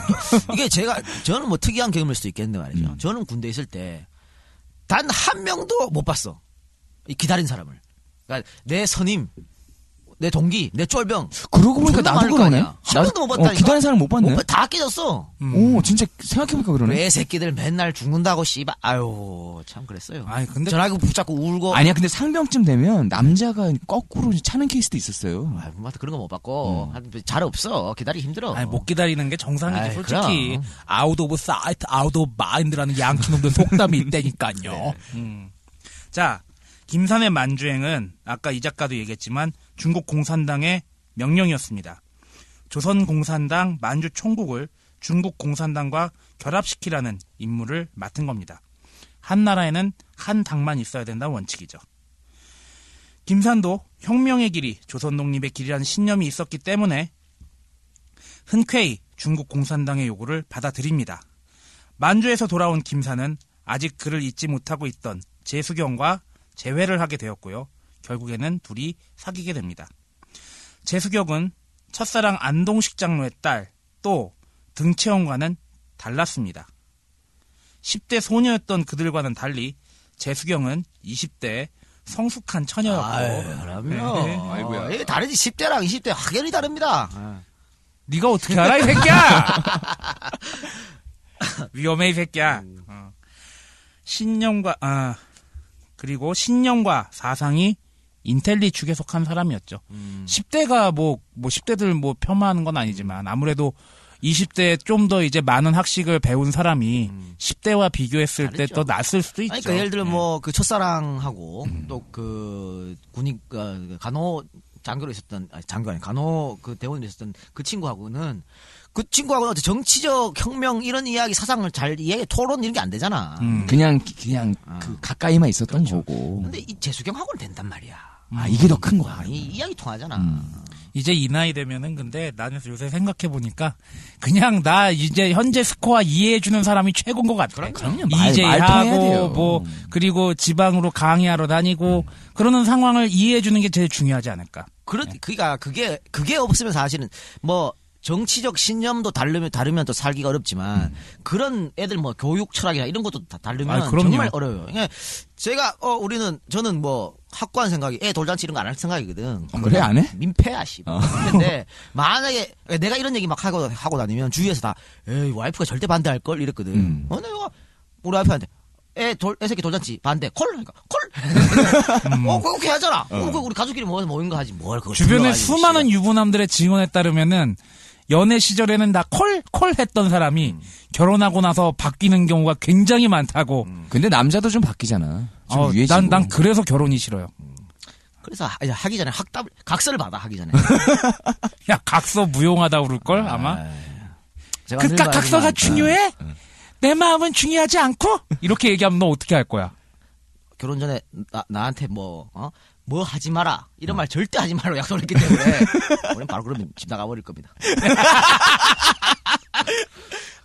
이게 제가 저는 뭐 특이한 경험일 수도 있겠는데 말이죠. 저는 군대 에 있을 때 단 한 명도 못 봤어. 이 기다린 사람을. 그러니까 내 선임, 내 동기, 내 쫄병. 그러고 보니까 나도 그러네. 아니야. 한 명도 못 봤다니까. 어, 기다리는 사람 못 봤네. 못 봐, 다 깨졌어. 오, 진짜 생각해보니까 그러네. 왜 새끼들 맨날 죽는다고 씨발. 아유 참 그랬어요. 아니, 근데- 전화기 붙잡고 울고. 아니야, 근데 상병쯤 되면 남자가 거꾸로 차는 케이스도 있었어요. 아, 뭐 그런 거못 받고 잘 없어 기다리 힘들어. 아니 못 기다리는 게 정상이지 아이, 솔직히. out of sight out of mind라는 양키놈들 속담이 있다니까요. 네. 음. 자 김산의 만주행은 아까 이 작가도 얘기했지만 중국 공산당의 명령이었습니다. 조선 공산당 만주 총국을 중국 공산당과 결합시키라는 임무를 맡은 겁니다. 한 나라에는 한 당만 있어야 된다는 원칙이죠. 김산도 혁명의 길이 조선 독립의 길이라는 신념이 있었기 때문에 흔쾌히 중국 공산당의 요구를 받아들입니다. 만주에서 돌아온 김사는 아직 그를 잊지 못하고 있던 재수경과 재회를 하게 되었고요. 결국에는 둘이 사귀게 됩니다. 재수경은 첫사랑 안동식 장로의 딸, 또 등채원과는 달랐습니다. 10대 소녀였던 그들과는 달리 재수경은 20대 성숙한 처녀였고 아유, 그럼요. 네. 아이고야. 이게 다르지 10대랑 20대 확연히 다릅니다. 네가 어떻게 알아 이 새끼야? 위험해 이 새끼야. 어. 신념과 아 그리고 신념과 사상이 인텔리 축에 속한 사람이었죠. 10대가 뭐, 뭐 10대들 뭐 폄하하는 건 아니지만 아무래도 20대 좀더 이제 많은 학식을 배운 사람이 10대와 비교했을 때. 더 낫을 수도 있죠. 아니, 그러니까 예를 들어 네. 뭐그 첫사랑하고 또그 군인 어, 간호 장교로 있었던 아니, 장교 아니 간호 그 대원으로 있었던 그 친구하고는 그 친구하고는 어떤 정치적 혁명 이런 이야기 사상을 잘 이해 토론 이런 게 안 되잖아. 음. 그냥, 그냥 그 가까이만 있었던 그렇죠. 거고. 근데 이 재수경하고는 된단 말이야. 아, 이게 더 큰 거야. 아, 이 이야기 통하잖아. 이제 이 나이 되면은 근데 나는 요새 생각해 보니까 그냥 나 이제 현재 스코어 이해해 주는 사람이 최고인 것 같아. 그럼요. 말- 이제 말 통해야 하고 돼요. 뭐 그리고 지방으로 강의하러 다니고 그러는 상황을 이해해 주는 게 제일 중요하지 않을까. 그렇, 그니까, 그게, 그게 없으면 사실은, 뭐, 정치적 신념도 다르면, 다르면 또 살기가 어렵지만, 그런 애들 뭐, 교육 철학이나 이런 것도 다 다르면 아. 정말 어려워요. 그러니까 제가, 어, 우리는, 저는 뭐, 확고한 생각이, 애 돌잔치 이런 거 안 할 생각이거든. 어, 그래, 안 해? 민폐야, 씨. 어. 근데, 만약에, 내가 이런 얘기 막 하고, 하고 다니면, 주위에서 다, 에이, 와이프가 절대 반대할 걸? 이랬거든. 음. 어, 내가, 우리 와이프한테, 애 돌, 애 새끼 돌잔치 반대 콜 하니까 콜. 어, 그렇게 하잖아. 어, 그 우리 가족끼리 모여서 모인 거 하지 뭘 그걸 주변에 수많은 유부남들의 증언에 따르면은 연애 시절에는 나 콜 콜 했던 사람이 음. 결혼하고 나서 바뀌는 경우가 굉장히 많다고. 근데 남자도 좀 바뀌잖아. 좀 어, 유해지고. 난, 난 그래서 결혼이 싫어요. 그래서 하- 하기 전에 학답 각서를 받아 하기 전에. 야, 각서 무용하다 그럴 걸 아마. 제가 늘 그깟 각서가 중요해? 내 마음은 중요하지 않고? 이렇게 얘기하면 너 어떻게 할 거야? 결혼 전에 나, 나한테 뭐, 어? 뭐 하지 마라. 이런 말 절대 하지 말라고 약속을 했기 때문에. 우리는 바로 그러면 집 나가버릴 겁니다.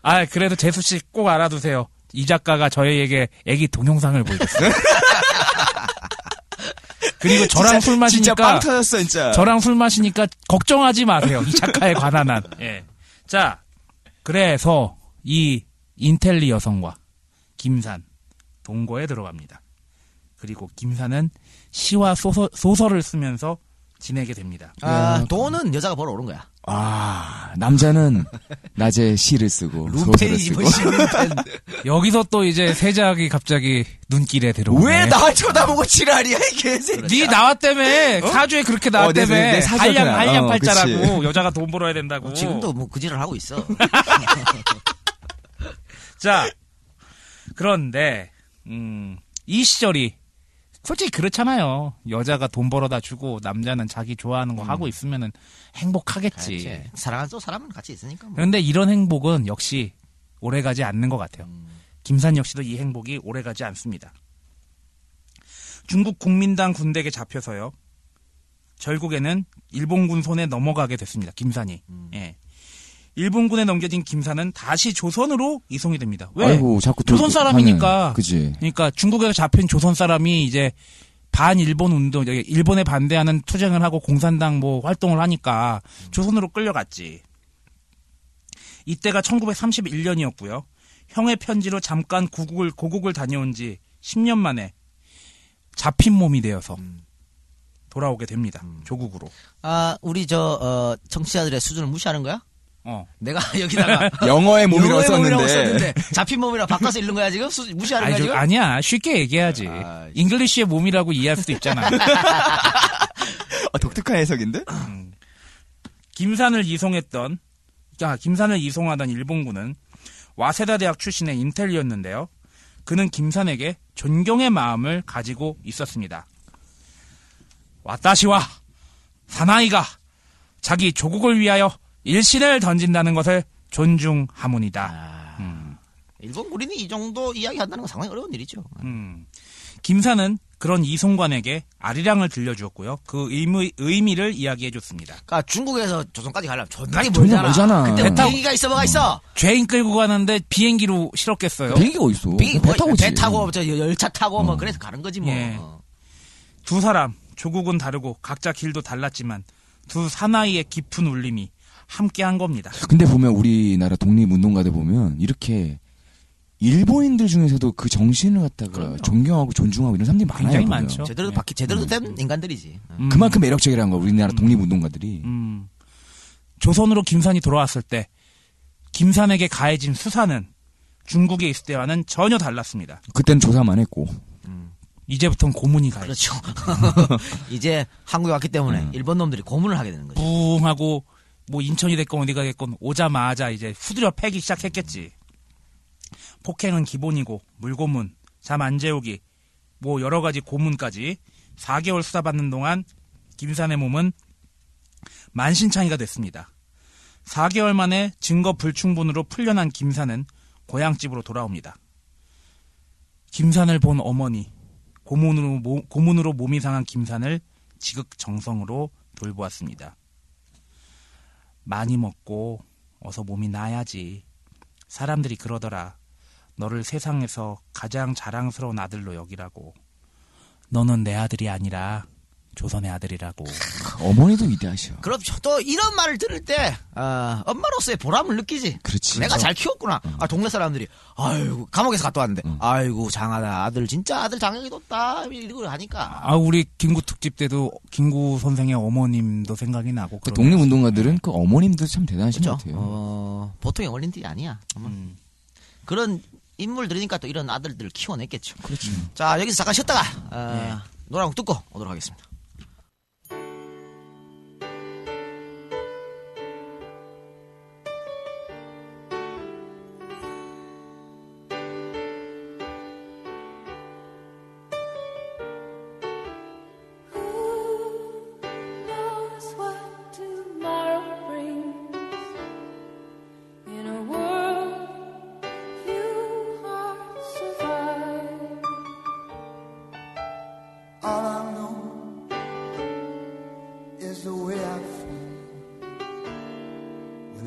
아, 그래도 재수 씨 꼭 알아두세요. 이 작가가 저희에게 애기 동영상을 보여줬어요. 그리고 저랑 진짜- 술 진짜 마시니까 빵 터졌어 진짜. 저랑 술 마시니까 걱정하지 마세요. 이 작가에 관한 한. 예. 자, 그래서 이 인텔리 여성과 김산 동거에 들어갑니다. 그리고 김산은 시와 소설, 소설을 쓰면서 지내게 됩니다. 아, 돈은 여자가 벌어오는 거야. 아 남자는 낮에 시를 쓰고 소설을 쓰고. 뭐. 여기서 또 이제 세작이 갑자기 눈길에 들어오네. 왜 나 쳐다보고 지랄이야 이 개새끼. 네 나왔다며 사주에 그렇게 어, 나왔다며 내- 내 사주에 한량 그냥, 한량 어, 팔자라고 여자가 돈 벌어야 된다고 지금도 뭐 그지를 하고 있어. 자 그런데 음, 이 시절이 솔직히 그렇잖아요 여자가 돈 벌어다 주고 남자는 자기 좋아하는 거 하고 있으면은 행복하겠지 그렇지. 사랑하는 또 사람은 같이 있으니까 뭐. 그런데 이런 행복은 역시 오래가지 않는 것 같아요. 김산 역시도 이 행복이 오래가지 않습니다. 중국 국민당 군대에게 잡혀서요. 결국에는 일본군 손에 넘어가게 됐습니다. 김산이. 예. 일본군에 넘겨진 김산은 다시 조선으로 이송이 됩니다. 왜? 아이고 자꾸 조선 돌- 사람이니까. 그지. 그러니까 중국에서 잡힌 조선 사람이 이제 반 일본 운동, 저기 일본에 반대하는 투쟁을 하고 공산당 뭐 활동을 하니까 조선으로 끌려갔지. 이때가 1931년이었고요. 형의 편지로 잠깐 고국을 고국을 다녀온 지 10년 만에 잡힌 몸이 되어서 돌아오게 됩니다. 조국으로. 아, 우리 저, 어, 청취자들의 수준을 무시하는 거야? 어. 내가 여기다가. 영어의 몸이라고 썼는데. 썼는데 잡힌 몸이라 바꿔서 읽는 거야 지금? 수- 무시하는 아니, 거야 저- 지금? 아니야. 쉽게 얘기해야지. 아, English의 몸이라고 이해할 수도 있잖아. 아, 독특한 해석인데? 김산을 이송했던 아, 김산을 이송하던 일본군은 와세다 대학 출신의 인텔리였는데요. 그는 김산에게 존경의 마음을 가지고 있었습니다. 와타시와 사나이가 자기 조국을 위하여 일신을 던진다는 것을 존중하문이다. 음. 일본 군인이 이 정도 이야기 한다는 건 상당히 어려운 일이죠. 음. 김산은 그런 이송관에게 아리랑을 들려주었고요. 그 의미, 의미를 이야기해줬습니다. 그러니까 중국에서 조선까지 가려면 존나게 존나 멀잖아. 멀잖아. 그때 배뭐 타고- 비행기가 있어 뭐가 있어? 죄인 끌고 가는데 비행기로 실었겠어요. 비행기가 어딨어? 비행기 배 뭐, 타고 오지. 배 타고 저 열차 타고 뭐 그래서 가는 거지 뭐. 예. 두 사람 조국은 다르고 각자 길도 달랐지만 두 사나이의 깊은 울림이 함께 한 겁니다. 근데 보면 우리나라 독립운동가들 보면 이렇게 일본인들 중에서도 그 정신을 갖다가 존경하고 존중하고 이런 사람들이 많아요. 굉장히 보면. 많죠. 제대로 예. 바퀴 제대로 된 인간들이지. 음, 그만큼 매력적이라는 거야 우리나라 독립운동가들이. 음. 조선으로 김산이 돌아왔을 때 김산에게 가해진 수사는 중국에 있을 때와는 전혀 달랐습니다. 그때는 조사만 했고. 이제부터는 고문이 가해지. 그렇죠. 이제 한국에 왔기 때문에 음. 일본 놈들이 고문을 하게 되는 거죠. 뿡하고 뭐 인천이 됐건 어디가 됐건 오자마자 이제 후드려 패기 시작했겠지. 폭행은 기본이고 물고문, 잠 안 재우기, 뭐 여러 가지 고문까지 4개월 수사받는 동안 김산의 몸은 만신창이가 됐습니다. 4개월 만에 증거 불충분으로 풀려난 김산은 고향집으로 돌아옵니다. 김산을 본 어머니, 고문으로, 모- 고문으로 몸이 상한 김산을 지극정성으로 돌보았습니다. 많이 먹고 어서 몸이 나야지. 사람들이 그러더라. 너를 세상에서 가장 자랑스러운 아들로 여기라고. 너는 내 아들이 아니라 조선의 아들이라고. 어머니도 위대하셔. 그렇죠. 또 이런 말을 들을 때 아, 엄마로서의 보람을 느끼지. 그렇지. 내가 잘 키웠구나. 아, 동네 사람들이 아이고 감옥에서 갔다 왔는데 아이고 장하다 아들 진짜 아들 장혁이 뒀다 이러고 하니까 아 우리 김구 특집 때도 김구 선생의 어머님도 생각이 나고. 그 그러네요. 독립운동가들은 그 어머님도 참 대단하신 그렇죠. 것 같아요. 어, 보통의 어린들이 아니야. 음. 그런 인물 들이니까 또 이런 아들들을 키워냈겠죠. 그렇죠. 자, 여기서 잠깐 쉬었다가, 어, 노래 한 곡 듣고 오도록 하겠습니다.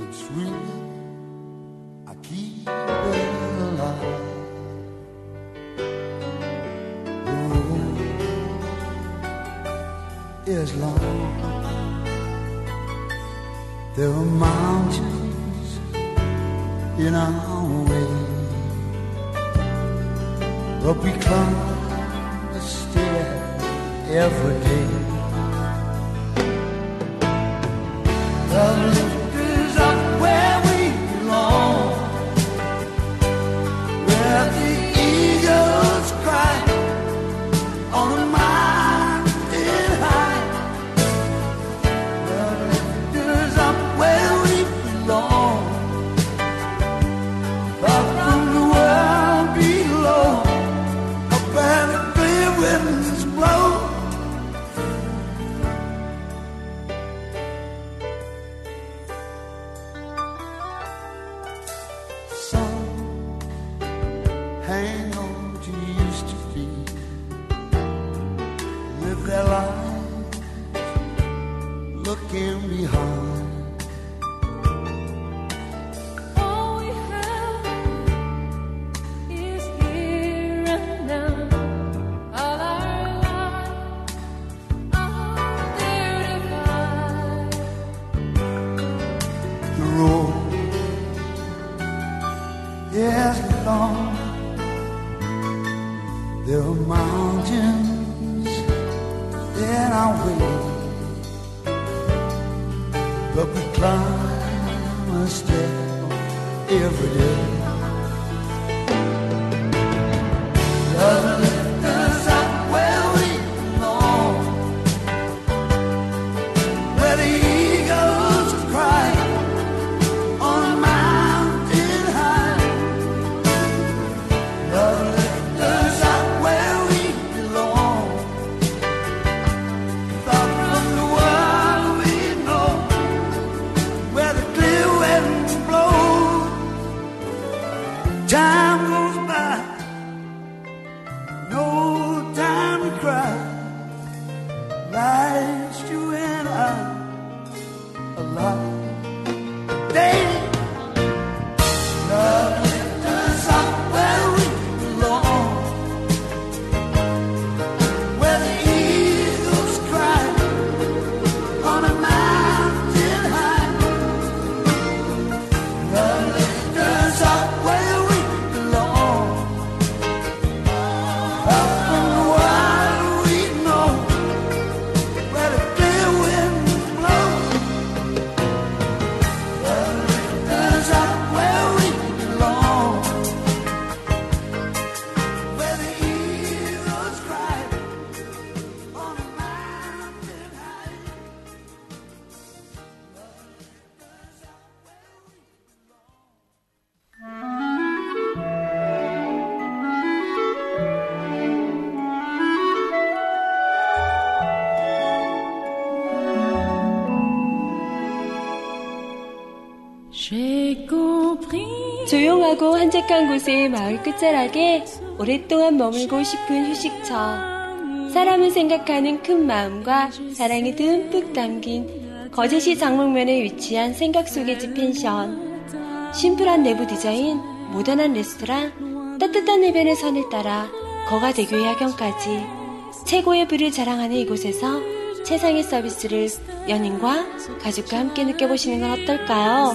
It's real, I keep it alive. The road is long. There are mountains in our way, but we climb a stair every day. The 한적한 곳의 마을 끝자락에 오랫동안 머물고 싶은 휴식처. 사람을 생각하는 큰 마음과 사랑이 듬뿍 담긴 거제시 장목면에 위치한 생각 속의 집 펜션. 심플한 내부 디자인, 모던한 레스토랑, 따뜻한 해변의 선을 따라 거가대교의 야경까지 최고의 부를 자랑하는 이곳에서 최상의 서비스를 연인과 가족과 함께 느껴보시는 건 어떨까요?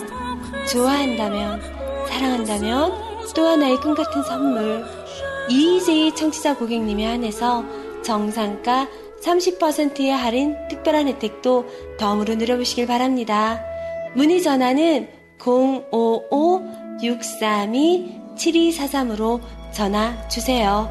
좋아한다면, 사랑한다면 또 하나의 꿈 같은 선물. EJ 청취자 고객님에 한해서 정상가 30%의 할인 특별한 혜택도 덤으로 누려보시길 바랍니다. 문의 전화는 055-632 7243으로 전화 주세요.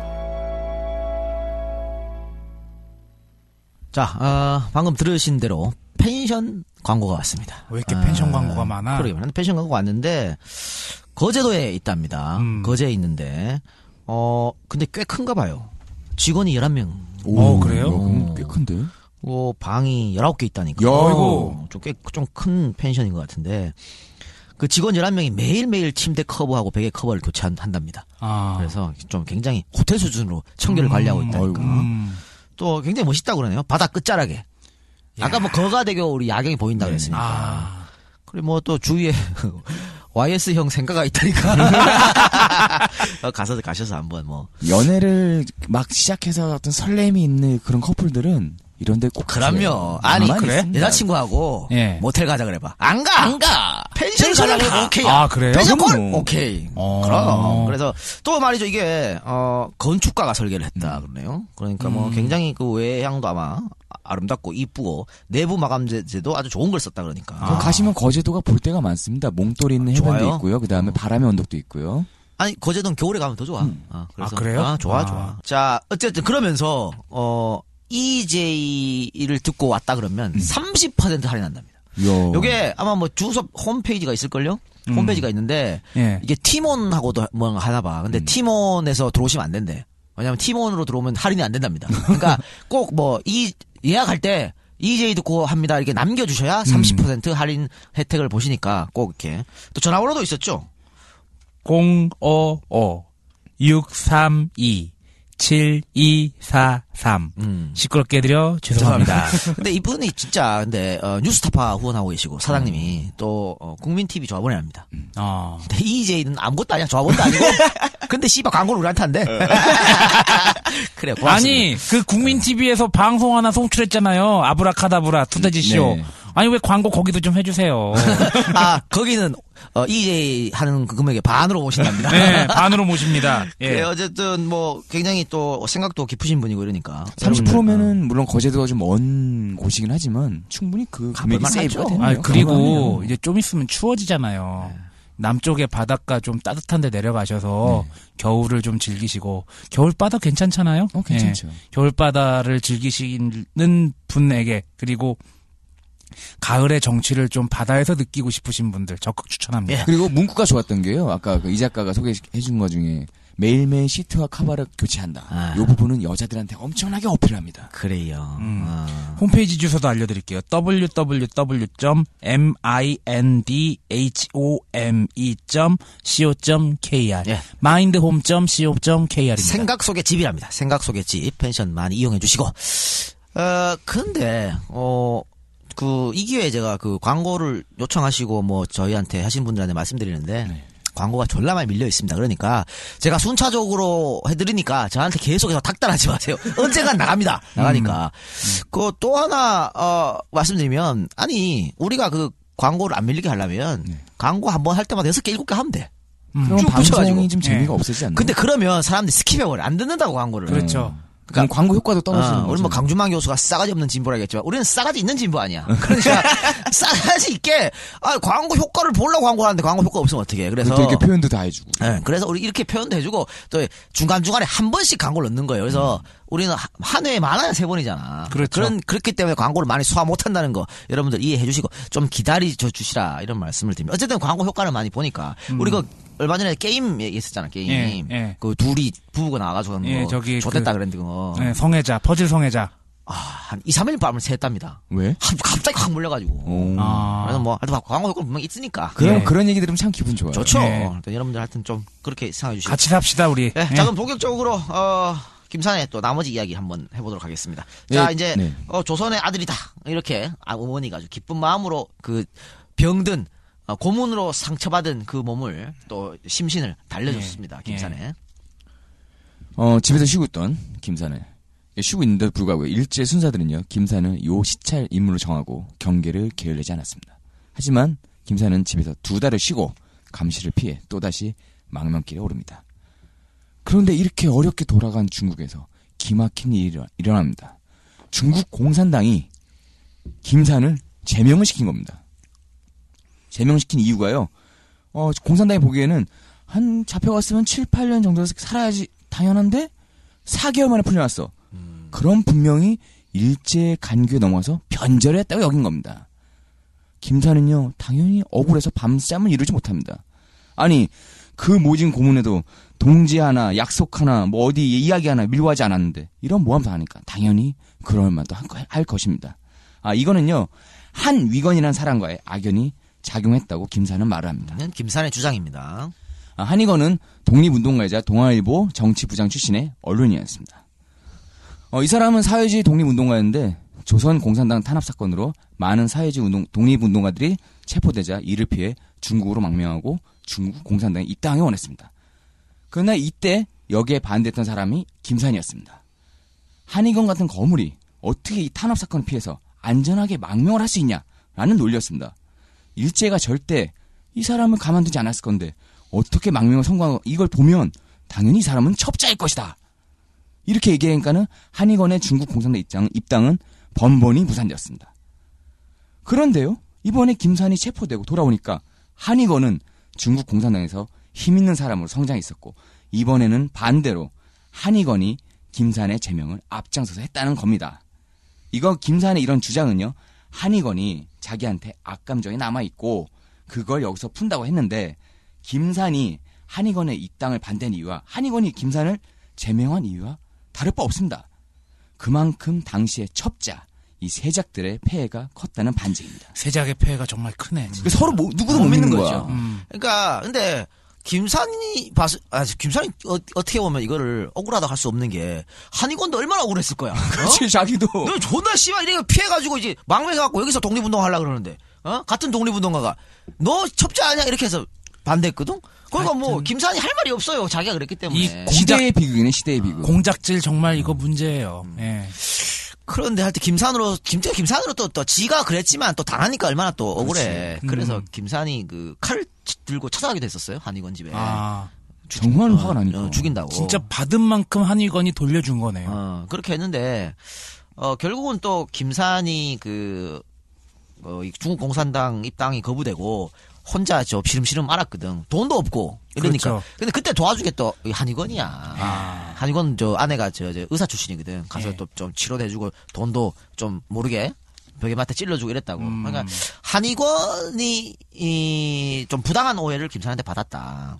자, 어, 방금 들으신 대로 펜션 광고가 왔습니다. 왜 이렇게 펜션 광고가 많아? 그러게 말인데 펜션 광고가 왔는데 거제도에 있답니다. 음. 거제에 있는데 어 근데 꽤 큰가 봐요. 직원이 11명. 어, 그래요? 음, 꽤 큰데? 어, 방이 19개 있다니까. 야. 어이구. 좀꽤 좀 큰 펜션인 것 같은데 그 직원 11명이 매일매일 침대 커버하고 베개 커버를 교체한답니다. 아. 그래서 좀 굉장히 호텔 수준으로 청결을 관리하고 있다니까. 음. 또 굉장히 멋있다고 그러네요. 바다 끝자락에. 아까 뭐 거가대교 우리 야경이 보인다 그랬으니까. 아. 그리고 뭐 또 주위에 YS형 생가가 있다니까. 어, 가서 가셔서 한번 뭐. 연애를 막 시작해서 어떤 설렘이 있는 그런 커플들은 이런데 꼭 그럼요. 아니 그래? 있습니다. 여자친구하고 예. 모텔 가자 그래봐. 안 가. 안 가. 펜션 가자 그래 가. 오케이. 아, 그래요? 펜션. 오케이. 어. 그럼. 그래서 또 말이죠 이게 어 건축가가 설계를 했다 그러네요. 그러니까 뭐 굉장히 그 외향도 아마 아름답고 이쁘고 내부 마감재도 아주 좋은 걸 썼다 그러니까. 그럼 가시면 거제도가 볼 데가 많습니다. 몽돌이 있는 해변도 좋아요. 있고요. 그 다음에 바람의 언덕도 있고요. 아니 거제도는 겨울에 가면 더 좋아. 어, 그래서, 아, 그래요? 좋아 아. 좋아. 자 어쨌든 그러면서 어 EJ를 듣고 왔다 그러면 30% 할인한답니다. 이야. 요게 아마 뭐 주소 홈페이지가 있을걸요? 홈페이지가 있는데 예. 이게 팀원하고도 뭐 하나 봐. 근데 팀원에서 들어오시면 안 된대. 왜냐면 팀원으로 들어오면 할인이 안 된답니다. 그러니까 꼭 뭐 이 예약할 때 EJ 듣고 합니다. 이렇게 남겨주셔야 30% 할인 혜택을 보시니까 꼭 이렇게 또 전화번호도 있었죠. 055 632 7243 음. 시끄럽게 해드려 죄송합니다. 근데 이분이 진짜 근데 어, 뉴스타파 후원하고 계시고 사장님이 또 어, 국민 TV 조합원이 합니다. 어. 근데 EJ는 아무것도 아니야 조합원도 아니고. 근데 씨발 광고를 우리한테 한대. 그래 고맙습니다. 아니 그 국민 TV에서 방송 하나 송출했잖아요. 아브라카다브라 투데지 쇼. 네. 아니 왜 광고 거기도 좀 해주세요. 아 거기는 어, EJ 하는 그 금액의 반으로 오신답니다. 네 반으로 모십니다. 예, 예. 어쨌든 뭐 굉장히 또 생각도 깊으신 분이고 이러니까 30%면은 물론 거제도가 좀 먼 곳이긴 하지만 충분히 그 금액이 세이브가. 되네요. 아 그리고. 이제 좀 있으면 추워지잖아요. 남쪽에 바닷가 좀 따뜻한 데 내려가셔서 겨울을 좀 즐기시고 겨울 바다 괜찮잖아요. 어, 괜찮죠. 예. 겨울 바다를 즐기시는 분에게 그리고 가을의 정취를 좀 바다에서 느끼고 싶으신 분들 적극 추천합니다. 그리고 문구가 좋았던 게요. 아까 그 이 작가가 소개해 준 것 중에 매일매일 시트와 카바를 교체한다. 아. 이 부분은 여자들한테 엄청나게 어필합니다. 그래요. 음. 아. 홈페이지 주소도 알려드릴게요. www.mindhome.co.kr 예. mindhome.co.kr입니다. 생각 속의 집이랍니다. 생각 속의 집 펜션 많이 이용해 주시고. 어 근데 어 그 이 기회에 제가 그 광고를 요청하시고 뭐 저희한테 하신 분들한테 말씀드리는데 광고가 졸라 많이 밀려 있습니다. 그러니까 제가 순차적으로 해드리니까 저한테 계속해서 닥달하지 마세요. 언젠간 나갑니다. 나가니까. 그또 하나 어 말씀드리면 아니 우리가 그 광고를 안 밀리게 하려면 광고 한 번 할 때마다 여섯 개 일곱 개 하면 돼. 그럼 쭉 붙여가지고. 방송이 좀 재미가 예. 없어지지 않나요? 근데 그러면 사람들이 skip해버려. 안 듣는다고 광고를. 그렇죠. 그럼 광고 효과도 떨어지는 어, 거죠. 우리 뭐 강준만 교수가 싸가지 없는 진보라겠지만 우리는 싸가지 있는 진보 아니야. 그러니까 싸가지 있게 아 광고 효과를 보려고 광고를 하는데 광고 효과 없으면 어떻게? 그래서 그것도 이렇게 표현도 다 해주고. 예, 그래서 우리 이렇게 표현도 해주고 또 중간 중간에 한 번씩 광고를 넣는 거예요. 그래서 우리는 하- 한 회에 많아야 세 번이잖아. 그렇죠. 런 그렇기 때문에 광고를 많이 소화 못한다는 거 여러분들 이해해 주시고 좀 기다리줘 주시라 이런 말씀을 드립니다. 어쨌든 광고 효과를 많이 보니까 우리 그 얼마 전에 게임 얘기했었잖아 게임. 예, 예. 그 둘이 부부가 나와가지고 뭐 예, 저기 좋댔다 그- 그랬는데 그거. 네, 성애자, 퍼즐 성애자. 아, 한 2, 3일 밤을 새했답니다. 왜? 한- 갑자기 확 몰려가지고. 오. 아. 그래서 뭐, 하여튼 광고 효과는 분명히 있으니까. 그럼 예. 그런 얘기 들으면 참 기분 좋아요. 좋죠. 예. 여러분들 하여튼 좀 그렇게 생각해 주시고. 같이 삽시다 우리. 네, 예. 자, 그럼 본격적으로, 어, 김산의 또 나머지 이야기 한번 해보도록 하겠습니다. 자, 예, 이제, 네. 어, 조선의 아들이다. 이렇게, 아, 어머니가 아주 기쁜 마음으로 그 병든, 어, 고문으로 상처받은 그 몸을 또 심신을 달래줬습니다. 예. 김산에. 어, 집에서 쉬고 있던 김산을 쉬고 있는데도 불구하고 일제 순사들은요 김산을 요 시찰 임무로 정하고 경계를 게을리지 않았습니다. 하지만 김산은 집에서 두 달을 쉬고 감시를 피해 또다시 망명길에 오릅니다. 그런데 이렇게 어렵게 돌아간 중국에서 기막힌 일이 일어- 일어납니다. 중국 공산당이 김산을 제명을 시킨 겁니다. 제명시킨 이유가요. 어, 공산당이 보기에는 한 잡혀갔으면 7, 8년 정도 살아야지 당연한데 4개월 만에 풀려났어. 그럼 분명히 일제 간규에 넘어서 변절을 했다고 여긴 겁니다. 김사는요 당연히 억울해서 밤잠을 이루지 못합니다. 아니 그 모진 고문에도 동지 하나 약속 하나 뭐 어디 이야기 하나 밀고하지 않았는데 이런 모함도 하니까 당연히 그럴 만도 할 것입니다. 아 이거는요 한 위건이라는 사람과의 악연이 작용했다고 김사는 말을 합니다. 이건 김산의 주장입니다. 아, 한의건은 독립운동가이자 동아일보 정치부장 출신의 언론인이었습니다. 어, 이 사람은 사회주의 독립운동가였는데 조선 공산당 탄압 사건으로 많은 사회주의 운동, 독립운동가들이 체포되자 이를 피해 중국으로 망명하고 중국 공산당에 입당하기 원했습니다. 그러나 이때 여기에 반대했던 사람이 김산이었습니다. 한의건 같은 거물이 어떻게 이 탄압 사건을 피해서 안전하게 망명을 할 수 있냐라는 논리였습니다. 일제가 절대 이 사람을 가만두지 않았을 건데 어떻게 망명을 성공하고 이걸 보면 당연히 이 사람은 첩자일 것이다. 이렇게 얘기하니까는 한의건의 중국 공산당 입장, 입당은 번번이 무산되었습니다. 그런데요, 이번에 김산이 체포되고 돌아오니까 한의건은 중국 공산당에서 힘 있는 사람으로 성장했었고 이번에는 반대로 한의건이 김산의 제명을 앞장서서 했다는 겁니다. 이거 김산의 이런 주장은요, 한의건이 자기한테 악감정이 남아있고 그걸 여기서 푼다고 했는데 김산이 한의건의 입당을 반대한 이유와 한의건이 김산을 제명한 이유와 다를 바 없습니다. 그만큼 당시의 첩자 이 세작들의 폐해가 컸다는 반증입니다. 세작의 폐해가 정말 크네. 진짜. 서로 뭐, 누구도 못 믿는 거야. 음. 그러니까 근데 김산이 봤, 아 김산이 어, 떻게 보면 이거를 억울하다 할 수 없는 게 한의건도 얼마나 억울했을 거야. 어? 그렇지 자기도 너 존나 씨발 이래 피해가지고 이제 망명해갖고 여기서 독립운동 하려 그러는데 어 같은 독립운동가가 너 첩자 아니야 이렇게 해서 반대했거든. 그러니까 뭐 김산이 할 말이 없어요. 자기가 그랬기 때문에. 이 공- 시대의 비극이네 시대의 비극. 공작질 정말 이거 문제예요. 예. 그런데 하여튼 김산으로 김태 김산으로 또 또 지가 그랬지만 또 당하니까 얼마나 또 억울해. 그래서 음. 김산이 그 칼을 들고 찾아가기도 했었어요 한의건 집에. 아, 정말 화가 나니까. 어, 죽인다고. 진짜 받은 만큼 한의건이 돌려준 거네요. 어, 그렇게 했는데, 어, 결국은 또 김산이 그, 어, 이 중국 공산당 입당이 거부되고, 혼자 저 시름시름 알았거든. 돈도 없고, 이러니까. 그렇죠. 근데 그때 도와주게 또 한의건이야. 아. 한의건 저 아내가 저, 저 의사 출신이거든. 가서 예. 또좀 치료도 해주고, 돈도 좀 모르게 벽에 맞다 찔러주고 이랬다고. 음. 그러니까 한의건이, 이, 좀 부당한 오해를 김산한테 받았다.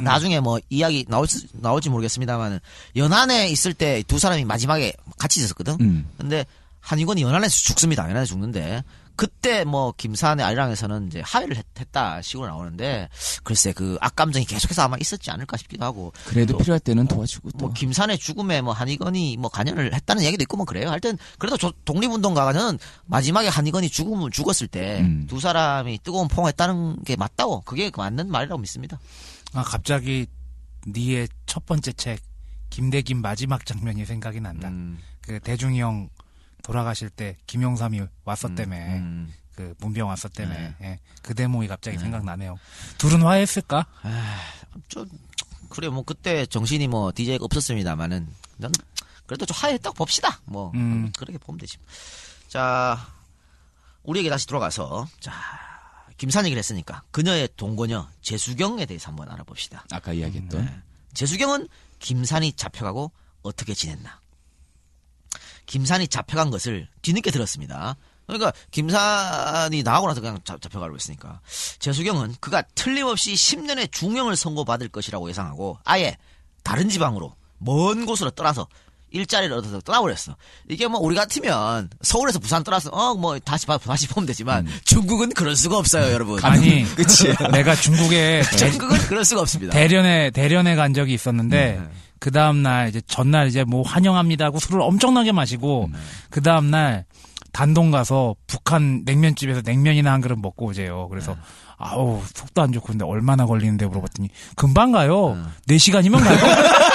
음. 나중에 뭐 이야기 나올, 수- 나올지 모르겠습니다만 연안에 있을 때 두 사람이 마지막에 같이 있었거든. 음. 근데 한의건이 연안에서 죽습니다. 연안에 죽는데 그때 뭐 김산의 아리랑에서는 이제 하회를 했, 다 식으로 나오는데 글쎄 그 악감정이 계속해서 아마 있었지 않을까 싶기도 하고 그래도 또 필요할 때는 도와주고 또. 뭐 김산의 죽음에 뭐 한의건이 뭐 관여를 했다는 얘기도 있고 뭐 그래요. 하여튼 그래도 조- 독립운동가는 마지막에 한의건이 죽음 죽었을 때두 음. 사람이 뜨거운 포옹했다는 게 맞다고 그게 맞는 말이라고 믿습니다. 아, 갑자기 니의 첫 번째 책 김대김 마지막 장면이 생각이 난다. 음, 그 대중이 형 돌아가실 때 김용삼이 왔었다며. 음. 그 문병 왔었다며. 네. 예. 그 대목이 갑자기 생각나네요. 둘은 화해했을까? 좀 그래 뭐 그때 정신이 뭐 DJ가 없었습니다만은 난 그래도 좀 하했다고 봅시다. 뭐 음. 그렇게 보면 되지. 자 우리에게 다시 돌아가서 자 김산 얘기를 했으니까 그녀의 동거녀 재수경에 대해서 한번 알아봅시다. 아까 이야기했던 네. 재수경은 김산이 잡혀가고 어떻게 지냈나? 김산이 잡혀간 것을 뒤늦게 들었습니다. 그러니까 김산이 나하고 나서 그냥 잡, 잡혀가고 있으니까 재수경은 그가 틀림없이 10년의 중형을 선고받을 것이라고 예상하고 아예 다른 지방으로 먼 곳으로 떠나서 일자리를 얻어서 떠나버렸어. 이게 뭐 우리 같으면 서울에서 부산 떠나서 어 뭐 다시 봐- 다시 보면 되지만 중국은 그럴 수가 없어요, 여러분. 아니, 내가 중국에 중국은 그럴 수가 없습니다. 대련에 대련에 간 적이 있었는데 네. 그 다음 날 이제 전날 이제 뭐 환영합니다 하고 술을 엄청나게 마시고 그 다음 날 단동 가서 북한 냉면집에서 냉면이나 한 그릇 먹고 오재요. 그래서 아우 속도 안 좋고 근데 얼마나 걸리는데 물어봤더니 금방 가요. 네 시간이면 가요.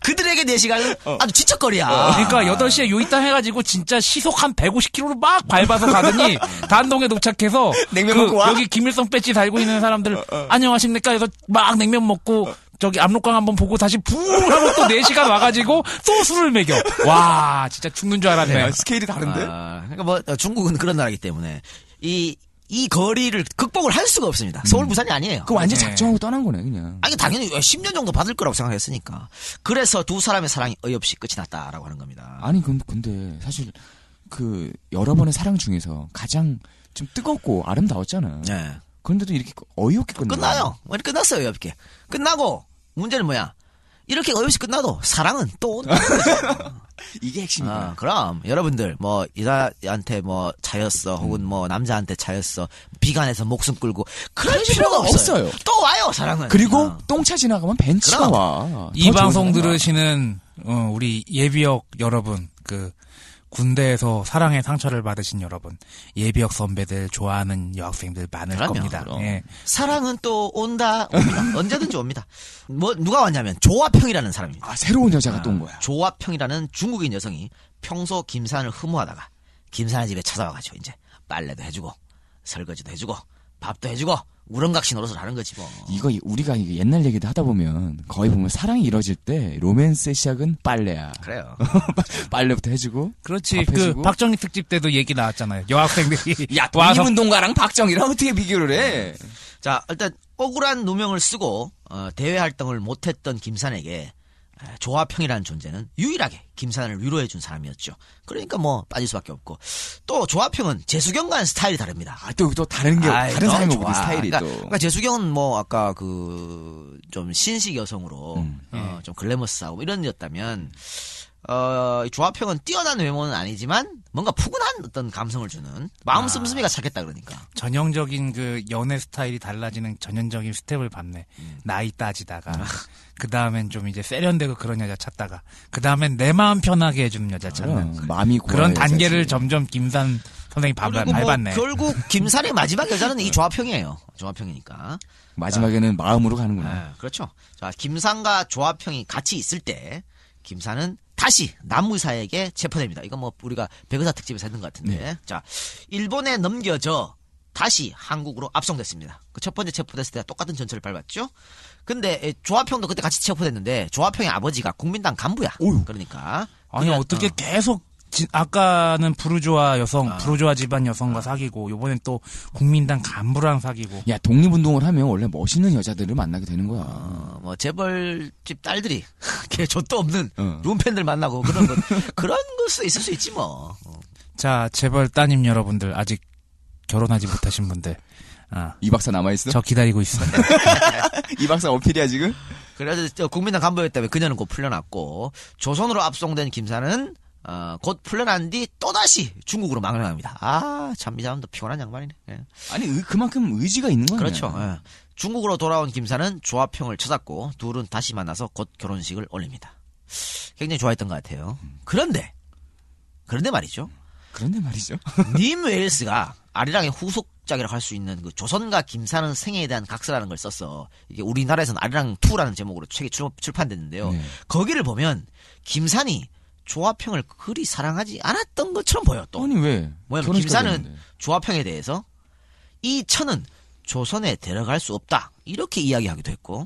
그들에게 4시간은 아주 지척거리야. 그러니까 8시에 요이땅 해가지고 진짜 시속 한 150km로 막 밟아서 가더니 단동에 도착해서 냉면 그 먹고 와? 여기 김일성 배지 달고 있는 사람들 안녕하십니까 해서 막 냉면 먹고 저기 압록강 한번 보고 다시 붕 하고 또 4시간 와가지고 또 술을 먹여. 와 진짜 죽는 줄 알았네. 스케일이 다른데? 아, 그러니까 뭐 어, 중국은 그런 나라이기 때문에 이 이 거리를 극복을 할 수가 없습니다. 서울 부산이 아니에요. 그 완전 네. 작정하고 떠난 거네 그냥. 아니 당연히 10년 정도 받을 거라고 생각했으니까. 그래서 두 사람의 사랑이 어이없이 끝이 났다라고 하는 겁니다. 아니 근- 근데 사실 그 여러 번의 사랑 중에서 가장 좀 뜨겁고 아름다웠잖아. 네. 그런데도 이렇게 어이없게 끝나. 끝나요. 뭐 끝났어요, 어이없게. 끝나고 문제는 뭐야? 이렇게 어이없이 끝나도 사랑은 또 온다. 이게 핵심이야. 아, 그럼 여러분들 뭐 여자한테 뭐 차였어 혹은 뭐 남자한테 차였어 비관해서 목숨 끌고 그럴 필요가 없어요. 없어요. 또 와요 사랑은. 그리고 어. 똥차 지나가면 벤츠가 그럼. 와. 이더 방송. 들으시는 어, 우리 예비역 여러분, 그 군대에서 사랑의 상처를 받으신 여러분, 예비역 선배들 좋아하는 여학생들 많을 그럼요, 겁니다. 그럼. 예. 사랑은 또 온다 옵니다. 언제든지 옵니다. 뭐 누가 왔냐면 조화평이라는 사람입니다. 아 새로운 여자가 또온 거야. 조화평이라는 중국인 여성이 평소 김산을 흠모하다가 김산의 집에 찾아와가지고 이제 빨래도 해주고 설거지도 해주고 밥도 해주고 우렁각시 노릇을 하는 거지 뭐. 이거 우리가 옛날 얘기도 하다 보면 거의 보면 사랑이 이루어질 때 로맨스의 시작은 빨래야. 그래요. 빨래부터 해주고. 그렇지. 밥그 해주고. 박정희 특집 때도 얘기 나왔잖아요. 여학생들이 야 독립운동가랑 박정희랑 어떻게 비교를 해? 자, 일단 억울한 누명을 쓰고 어, 대외 활동을 못했던 김산에게 에, 조화평이라는 존재는 유일하게 김산을 위로해 준 사람이었죠. 그러니까 뭐 빠질 수밖에 없고 또 조화평은 재수경과는 스타일이 다릅니다. 아, 또, 또 다른 게, 아이, 다른 너무 사람이 스타일이 그러니까, 또. 그러니까 재수경은 뭐 아까 그 좀 신식 여성으로 음. 어, 좀 글래머스하고 이런 였다면 어, 이 조화평은 뛰어난 외모는 아니지만 뭔가 푸근한 어떤 감성을 주는 마음 씀씀이가 찾겠다 그러니까. 전형적인 그 연애 스타일이 달라지는 전형적인 스텝을 밟네. 음. 나이 아. 따지다가 그 다음엔 좀 이제 세련되고 그런 여자 찾다가 그 다음엔 내 마음 편하게 해주는 여자 찾는 그럼, 마음이 그런 단계를 여자지. 점점 김산 선생이 밟, 그리고 뭐 밟았네. 결국 김산의 마지막 여자는 이 조화평이에요. 조화평이니까. 마지막에는 마음으로 가는구나. 네, 그렇죠. 자, 김산과 조화평이 같이 있을 때 김산은 다시 남무사에게 체포됩니다. 이거 뭐 우리가 백의사 특집에서 했던 것 같은데. 네. 자, 일본에 넘겨져 다시 한국으로 압송됐습니다. 그 첫 번째 체포됐을 때 똑같은 전철을 밟았죠. 근데 에, 조화평도 그때 같이 체포됐는데 조화평의 아버지가 국민당 간부야. 어휴. 그러니까 아니 그냥, 어떻게 어, 계속 지- 아까는 부르주아 여성, 아. 부르주아 집안 여성과 사귀고 요번엔 또 국민당 간부랑 사귀고 야, 독립운동을 하면 원래 멋있는 여자들을 만나게 되는 거야. 어, 뭐 재벌집 딸들이 걔 좆도 없는 어. 룸팬들 만나고 그런 거 그런 것도 있을 수 있지 뭐. 어. 자 재벌 따님 여러분들 아직 결혼하지 못하신 분들 아, 이 박사 남아있어? 저 기다리고 있습니다. 이 박사 어필이야, 지금? 그래서 저 국민당 간부였다면 그녀는 곧 풀려났고 조선으로 압송된 김사는 어, 곧 풀려난 뒤 또다시 중국으로 망명합니다. 아, 참 이 사람도 피곤한 양반이네. 예. 아니, 의- 그만큼 의지가 있는 거야. 그렇죠. 예. 중국으로 돌아온 김사는 조화평을 찾았고 둘은 다시 만나서 곧 결혼식을 올립니다. 굉장히 좋아했던 것 같아요. 그런데 그런데 말이죠. 그런데 말이죠. 님 웨일스가 아리랑의 후속작이라고 할 수 있는 그 조선과 김사는 생애에 대한 각서라는 걸 썼어. 이게 우리나라에서는 아리랑 2라는 제목으로 책이 출, 출판됐는데요. 네. 거기를 보면 김산이 조화평을 그리 사랑하지 않았던 것처럼 보여 또. 아니, 왜? 뭐냐면 결혼식까지 김사는. 조화평에 대해서 이 천은 조선에 데려갈 수 없다 이렇게 이야기하기도 했고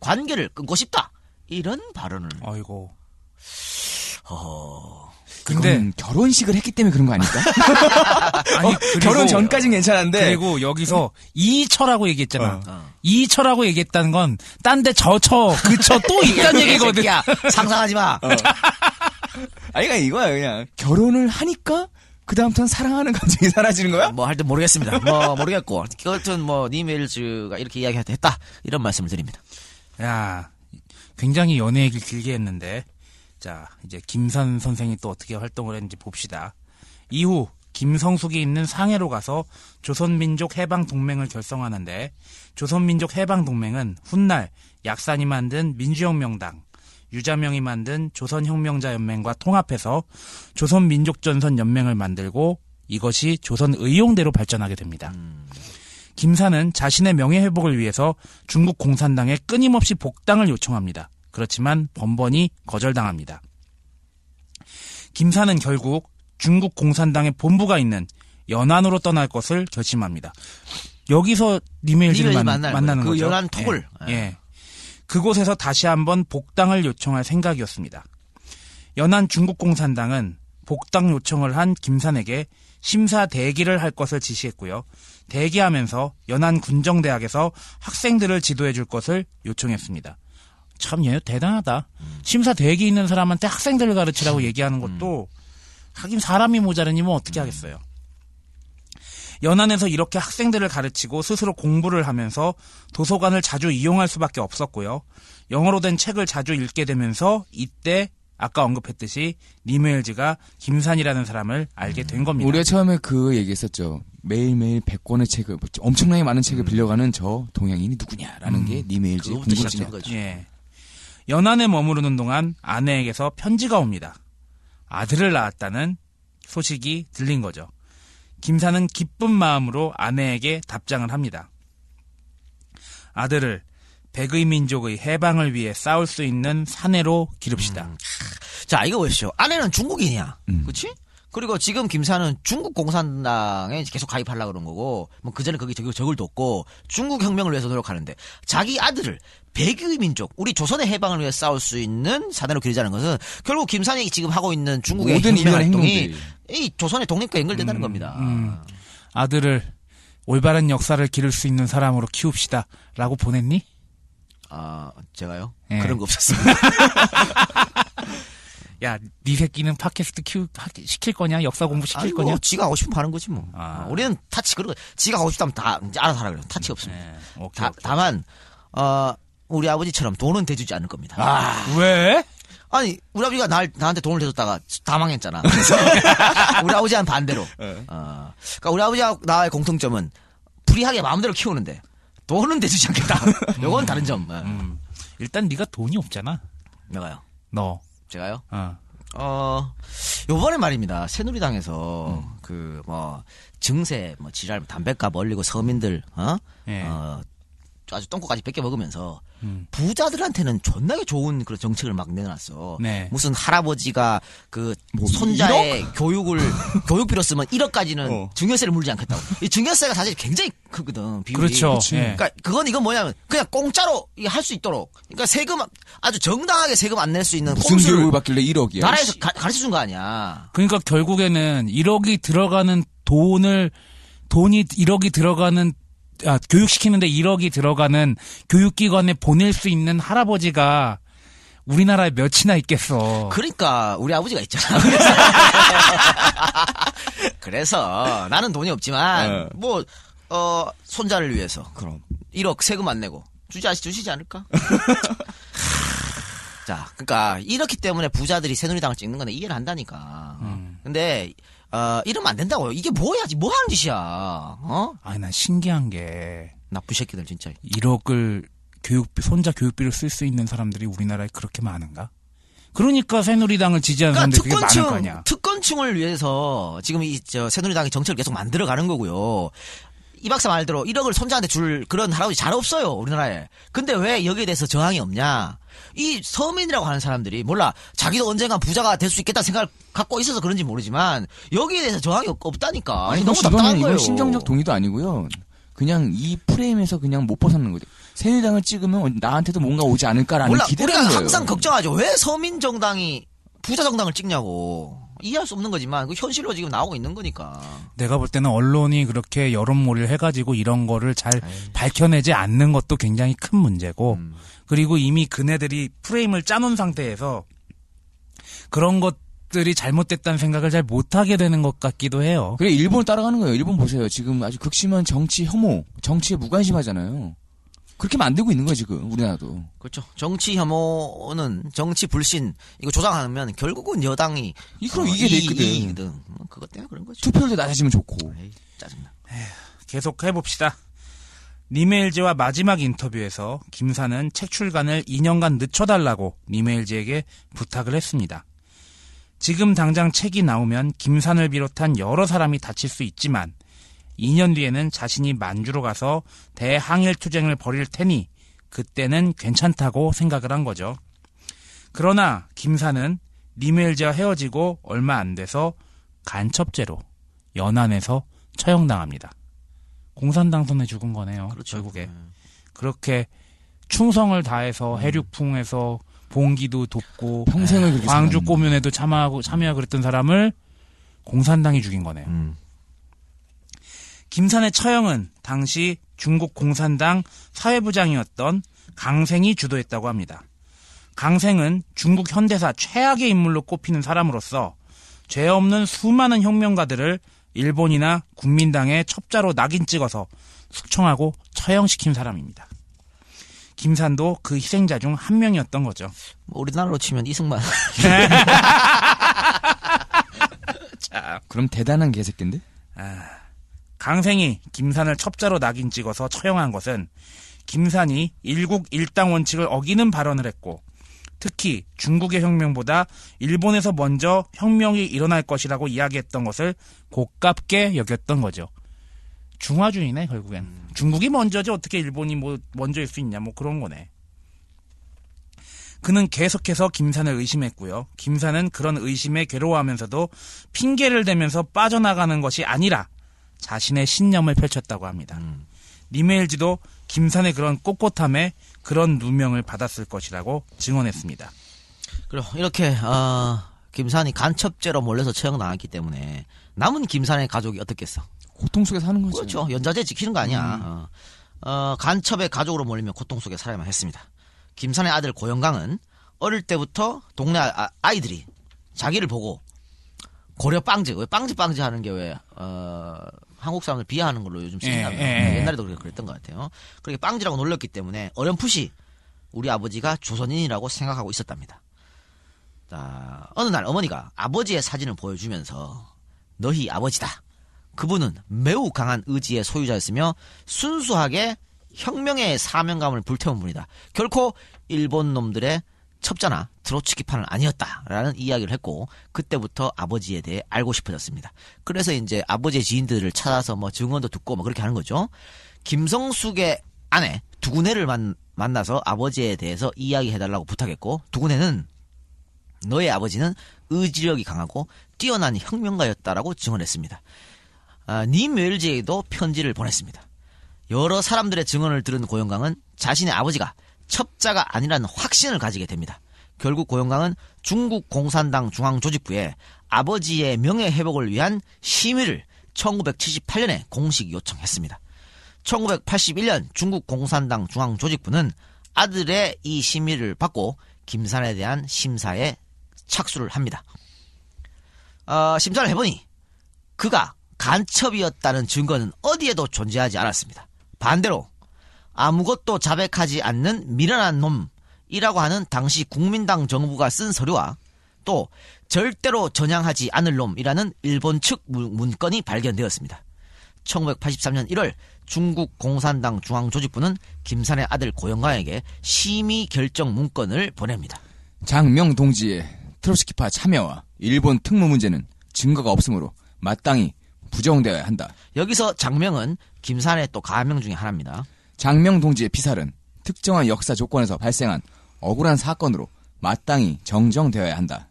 관계를 끊고 싶다 이런 발언을 어이고. 어, 근데 이건 결혼식을 했기 때문에 그런 거 아닐까? 아니 어, 그리고 결혼 전까진 괜찮은데. 그리고 여기서 이처라고 얘기했잖아. 어. 이처라고 얘기했다는 건 딴 데 저 처 그 처 또 있다는 얘기거든. 야 상상하지 마. 아니, 그러니까 이거야, 그냥. 결혼을 하니까, 그다음부터는 사랑하는 감정이 사라지는 거야? 뭐할때 모르겠습니다. 뭐 모르겠고 그것은 뭐 니메일즈가 이렇게 이야기했다 이런 말씀을 드립니다. 야, 굉장히 연애 얘기를 길게 했는데, 자, 이제 김산 선생이 또 어떻게 활동을 했는지 봅시다. 이후, 김성숙이 있는 상해로 가서 조선민족 해방동맹을 결성하는데, 조선민족 해방동맹은 훗날 약산이 만든 민주혁명당, 유자명이 만든 조선혁명자연맹과 통합해서 조선민족전선연맹을 만들고 이것이 조선의용대로 발전하게 됩니다. 김사는 자신의 명예회복을 위해서 중국 공산당에 끊임없이 복당을 요청합니다. 그렇지만 번번이 거절당합니다. 김사는 결국 중국 공산당의 본부가 있는 연안으로 떠날 것을 결심합니다. 여기서 만, 만나는. 그 거죠. 연안 톡을. 예. 예. 그곳에서 다시 한번 복당을 요청할 생각이었습니다. 연안 중국 공산당은 복당 요청을 한 김산에게 심사 대기를 할 것을 지시했고요. 대기하면서 연안 군정대학에서 학생들을 지도해 줄 것을 요청했습니다. 참 얘 대단하다. 심사 대기 있는 사람한테 학생들을 가르치라고 얘기하는 것도 하긴 사람이 모자르니 뭐 어떻게 하겠어요. 연안에서 이렇게 학생들을 가르치고 스스로 공부를 하면서 도서관을 자주 이용할 수밖에 없었고요. 영어로 된 책을 자주 읽게 되면서 이때 아까 언급했듯이 니메일즈가 김산이라는 사람을 알게 된 겁니다. 우리가 처음에 그 얘기했었죠. 매일매일 100권의 책을 엄청나게 많은 책을 빌려가는 저 동양인이 누구냐라는 게 니메일즈의 궁금증이었죠. 예. 연안에 머무르는 동안 아내에게서 편지가 옵니다. 아들을 낳았다는 소식이 들린 거죠. 김사는 기쁜 마음으로 아내에게 답장을 합니다. 아들을 백의 민족의 해방을 위해 싸울 수 있는 사내로 기릅시다. 자, 이거 보십시오. 아내는 중국인이야. 음. 그치? 그리고 지금 김사는 중국 공산당에 계속 가입하려고 그런 거고, 뭐 그전에 거기 저기 적을 뒀고, 중국 혁명을 위해서 노력하는데, 자기 아들을 백의 민족, 우리 조선의 해방을 위해 싸울 수 있는 사내로 기르자는 것은, 결국 김산이 지금 하고 있는 중국의 모든 혁명 활동이 행동들이. 이 조선의 독립과 연결된다는 겁니다. 음. 아들을 올바른 역사를 기를 수 있는 사람으로 키웁시다. 라고 보냈니? 아, 제가요? 예. 그런 거 없었습니다. 야, 네 새끼는 팟캐스트 키우, 하- 시킬 거냐? 역사 공부 시킬 아니, 거냐? 뭐, 지가 하고 싶으면 하는 거지 뭐. 아. 어, 우리는 타치 그런 거, 지가 하고 싶다면 다 이제 알아서 하라 그래요. 타치 없습니다. 네, 오케이, 다, 오케이. 다만 어 우리 아버지처럼 돈은 대주지 않을 겁니다. 왜? 아니 우리 아버지가 날 나한테 돈을 대줬다가 다 망했잖아. 우리 아버지한 반대로. 어, 그러니까 우리 아버지와 나의 공통점은 불이하게 마음대로 키우는데 돈은 대주지 않겠다. 요건 다른 점. 어. 음. 일단 네가 돈이 없잖아. 내가요. 너. 제가요. 어. 어 요번에 말입니다. 새누리당에서 그뭐 증세 뭐 지랄 담배값 올리고 서민들 어? 예. 어 아주 똥꼬까지 뺏겨 먹으면서 음. 부자들한테는 존나게 좋은 그런 정책을 막 내놨어. 네. 무슨 할아버지가 그 뭐, 손자의 교육을 교육비로 쓰면 1억까지는 어. 증여세를 물지 않겠다고. 이 증여세가 사실 굉장히 크거든. 비율이. 그렇죠. 예. 그러니까 그건 이건 뭐냐면 그냥 공짜로 할 수 있도록. 그러니까 세금 아주 정당하게 세금 안 낼 수 있는 무슨 교육을 받길래 1억이야. 나라에서 가, 가르쳐 준 거 아니야. 그러니까 결국에는 1억이 들어가는 돈을 돈이 1억이 들어가는 아, 교육시키는데 1억이 들어가는 교육기관에 보낼 수 있는 할아버지가 우리나라에 몇이나 있겠어. 그러니까 우리 아버지가 있잖아. 그래서, 나는 돈이 없지만 네. 뭐 어, 손자를 위해서 그럼. 1억 세금 안 내고 주지 아시 주시지 않을까? 자, 그러니까 이렇기 때문에 부자들이 새누리당을 찍는 건데 이해를 한다니까. 음. 근데 어, 이러면 안 된다고요. 이게 뭐야? 뭐 하는 짓이야? 어? 아니 난 신기한 게 나쁜 새끼들 진짜. 1억을 교육비 손자 교육비를 쓸 수 있는 사람들이 우리나라에 그렇게 많은가? 그러니까 새누리당을 지지하는 그러니까 사람들이 그게 많을 거 특권층, 아니야. 특권층을 위해서 지금 이 저 새누리당이 정책을 계속 만들어 가는 거고요. 이 박사 말대로 1억을 손자한테 줄 그런 할아버지 잘 없어요, 우리나라에. 근데 왜 여기에 대해서 저항이 없냐? 이 서민이라고 하는 사람들이 몰라 자기도 언젠간 부자가 될 수 있겠다 생각을 갖고 있어서 그런지 모르지만 여기에 대해서 저항이 없, 없다니까. 아니, 너무 답답한 거예요. 심정적 동의도 아니고요. 그냥 이 프레임에서 그냥 못 벗어나는 거죠. 새누리당을 찍으면 나한테도 뭔가 오지 않을까라는 몰라 기대가 우리가 있는 거예요. 항상 걱정하죠. 왜 서민 정당이 부자 정당을 찍냐고. 이해할 수 없는 거지만 그 현실로 지금 나오고 있는 거니까. 내가 볼 때는 언론이 그렇게 여론몰이를 해가지고 이런 거를 잘 밝혀내지 않는 것도 굉장히 큰 문제고 음. 그리고 이미 그네들이 프레임을 짜놓은 상태에서 그런 것 들이 잘못됐다는 생각을 잘 못하게 되는 것 같기도 해요. 그래 일본을 따라가는 거예요. 일본 보세요. 지금 아주 극심한 정치 혐오, 정치에 무관심하잖아요. 그렇게 만들고 있는 거예요 지금 우리나라도. 그렇죠. 정치 혐오는 정치 불신 이거 조장하면 결국은 여당이 이- 그럼 이게 돼 있거든. 이기거든. 뭐 그것 때문에 그런 거죠. 투표율도 낮아지면 좋고. 에이, 짜증나. 계속 해봅시다. 니메일즈와 마지막 인터뷰에서 김사는 책 출간을 2년간 늦춰달라고 니메일즈에게 부탁을 했습니다. 지금 당장 책이 나오면 김산을 비롯한 여러 사람이 다칠 수 있지만 2년 뒤에는 자신이 만주로 가서 대항일 투쟁을 벌일 테니 그때는 괜찮다고 생각을 한 거죠. 그러나 김사는 니메일즈와 헤어지고 얼마 안 돼서 간첩죄로 연안에서 처형당합니다. 공산당 손에 죽은 거네요. 그렇죠. 결국에 그렇게 충성을 다해서 해륙풍에서 봉기도 돕고 평생을 광주. 꼬면에도 참여하고 참여하고 그랬던 사람을 공산당이 죽인 거네요. 음. 김산의 처형은 당시 중국 공산당 사회부장이었던 강생이 주도했다고 합니다. 강생은 중국 현대사 최악의 인물로 꼽히는 사람으로서 죄 없는 수많은 혁명가들을 일본이나 국민당의 첩자로 낙인 찍어서 숙청하고 처형시킨 사람입니다. 김산도 그 희생자 중 한 명이었던 거죠. 뭐 우리나라로 치면 이승만. 그럼 대단한 개새끼인데? 강생이 김산을 첩자로 낙인 찍어서 처형한 것은 김산이 일국 일당 원칙을 어기는 발언을 했고 특히 중국의 혁명보다 일본에서 먼저 혁명이 일어날 것이라고 이야기했던 것을 고깝게 여겼던 거죠. 중화주의네 결국엔 중국이 먼저지 어떻게 일본이 뭐 먼저일 수 있냐 뭐 그런 거네. 그는 계속해서 김산을 의심했고요. 김산은 그런 의심에 괴로워하면서도 핑계를 대면서 빠져나가는 것이 아니라 자신의 신념을 펼쳤다고 합니다. 리메일지도 김산의 그런 꼿꼿함에 그런 누명을 받았을 것이라고 증언했습니다. 그리고 이렇게 어, 김산이 간첩죄로 몰려서 처형당했기 때문에 남은 김산의 가족이 어떻겠어? 고통 속에 사는 거지. 그렇죠. 연좌제 지키는 거 아니야. 어. 어, 간첩의 가족으로 몰리며 고통 속에 살아야만 했습니다. 김산의 아들 고영강은 어릴 때부터 동네 아, 이들이 자기를 보고 고려 빵즈, 왜 빵즈 빵즈 하는 게 왜, 어, 한국 사람을 비하하는 걸로 요즘 예, 예, 예. 옛날에도 그렇게 그랬던 것 같아요. 그렇게 빵즈라고 놀렸기 때문에 어렴풋이 우리 아버지가 조선인이라고 생각하고 있었답니다. 자, 어느 날 어머니가 아버지의 사진을 보여주면서 너희 아버지다. 그분은 매우 강한 의지의 소유자였으며 순수하게 혁명의 사명감을 불태운 분이다. 결코 일본 놈들의 첩자나 드로츠키판은 아니었다라는 이야기를 했고 그때부터 아버지에 대해 알고 싶어졌습니다. 그래서 이제 아버지의 지인들을 찾아서 뭐 증언도 듣고 뭐 그렇게 하는 거죠. 김성숙의 아내 두구네를 만, 만나서 아버지에 대해서 이야기해달라고 부탁했고 두구네는 너의 아버지는 의지력이 강하고 뛰어난 혁명가였다라고 증언했습니다. 아, 님웰지에도 편지를 보냈습니다. 여러 사람들의 증언을 들은 고영강은 자신의 아버지가 첩자가 아니라는 확신을 가지게 됩니다. 결국 고영강은 중국 공산당 중앙조직부에 아버지의 명예 회복을 위한 심의를 1978년에 공식 요청했습니다. 1981년 중국 공산당 중앙조직부는 아들의 이 심의를 받고 김산에 대한 심사에 착수를 합니다. 어, 심사를 해보니 그가 간첩이었다는 증거는 어디에도 존재하지 않았습니다. 반대로 아무것도 자백하지 않는 미련한 놈이라고 하는 당시 국민당 정부가 쓴 서류와 또 절대로 전향하지 않을 놈이라는 일본 측 문- 문건이 발견되었습니다. 1983년 1월 중국 공산당 중앙조직부는 김산의 아들 고영광에게 심의 결정 문건을 보냅니다. 장명 동지의 트로츠키파 참여와 일본 특무 문제는 증거가 없으므로 마땅히 부정되어야 한다. 여기서 장명은 김산의 또 가명 중에 하나입니다. 장명 동지의 피살은 특정한 역사 조건에서 발생한 억울한 사건으로 마땅히 정정되어야 한다.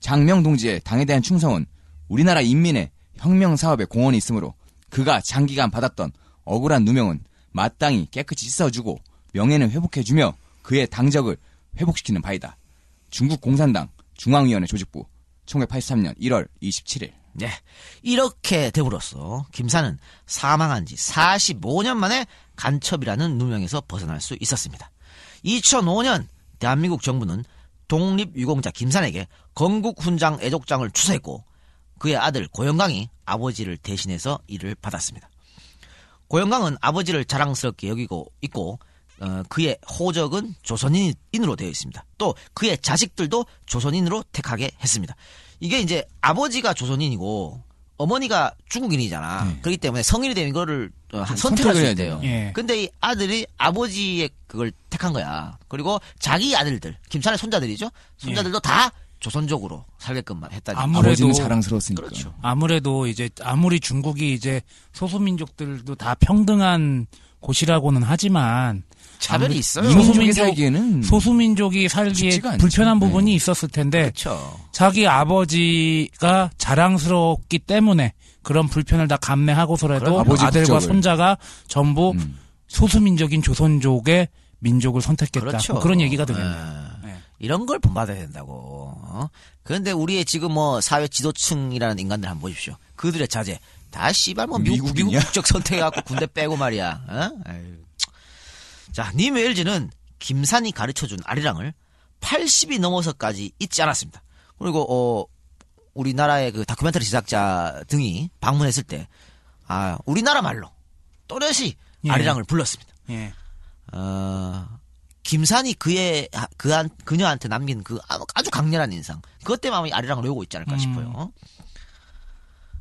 장명 동지의 당에 대한 충성은 우리나라 인민의 혁명 사업에 공헌이 있으므로 그가 장기간 받았던 억울한 누명은 마땅히 깨끗이 씻어주고 명예는 회복해주며 그의 당적을 회복시키는 바이다. 중국 공산당 중앙위원회 조직부 1983년 1월 27일 네. 이렇게 됨으로써 김산은 사망한 지 45년 만에 간첩이라는 누명에서 벗어날 수 있었습니다. 2005년 대한민국 정부는 독립유공자 김산에게 건국훈장 애족장을 추서했고 그의 아들 고영강이 아버지를 대신해서 이를 받았습니다. 고영강은 아버지를 자랑스럽게 여기고 있고 어, 그의 호적은 조선인으로 되어 있습니다. 또 그의 자식들도 조선인으로 택하게 했습니다. 이게 이제 아버지가 조선인이고 어머니가 중국인이잖아. 그렇기 때문에 성인이 되면 이거를 어, 한- 선택할 수 해야 있대요. 돼요. 예. 근데 이 아들이 아버지의 그걸 택한 거야. 그리고 자기 아들들, 김찬의 손자들이죠. 손자들도 다 조선족으로 살게끔만 했다니. 아무래도 아버지는 자랑스러웠으니까. 그렇죠. 아무래도 이제 아무리 중국이 이제 소수민족들도 다 평등한 곳이라고는 하지만 차별이 있어요. 소수민족- 살기에는 소수민족이 살기에. 불편한 네. 부분이 있었을 텐데 그렇죠. 자기 아버지가 자랑스럽기 때문에 그런 불편을 다 감내하고서라도 아들과. 손자가 전부 음. 소수민족인 조선족의 민족을 선택했다. 그렇죠. 뭐 그런 얘기가 들려요. 예. 네. 이런 걸 본받아야 된다고. 어? 그런데 우리의 지금 뭐 사회 지도층이라는 인간들 한번 보십시오. 그들의 자제 다 씨발 뭐 미국, 미국? 국적 선택해갖고 군대 빼고 말이야. 어? 자, 님 웨일즈는 김산이 가르쳐준 아리랑을 80이 넘어서까지 잊지 않았습니다. 그리고 어 우리나라의 그 다큐멘터리 제작자 등이 방문했을 때, 아 우리나라 말로 또렷이 예. 아리랑을 불렀습니다. 예. 어, 김산이 그의 그 한 그녀한테 남긴 그 아주- 강렬한 인상 그것 때문에 아리랑을 외우고 있지 않을까 음. 싶어요.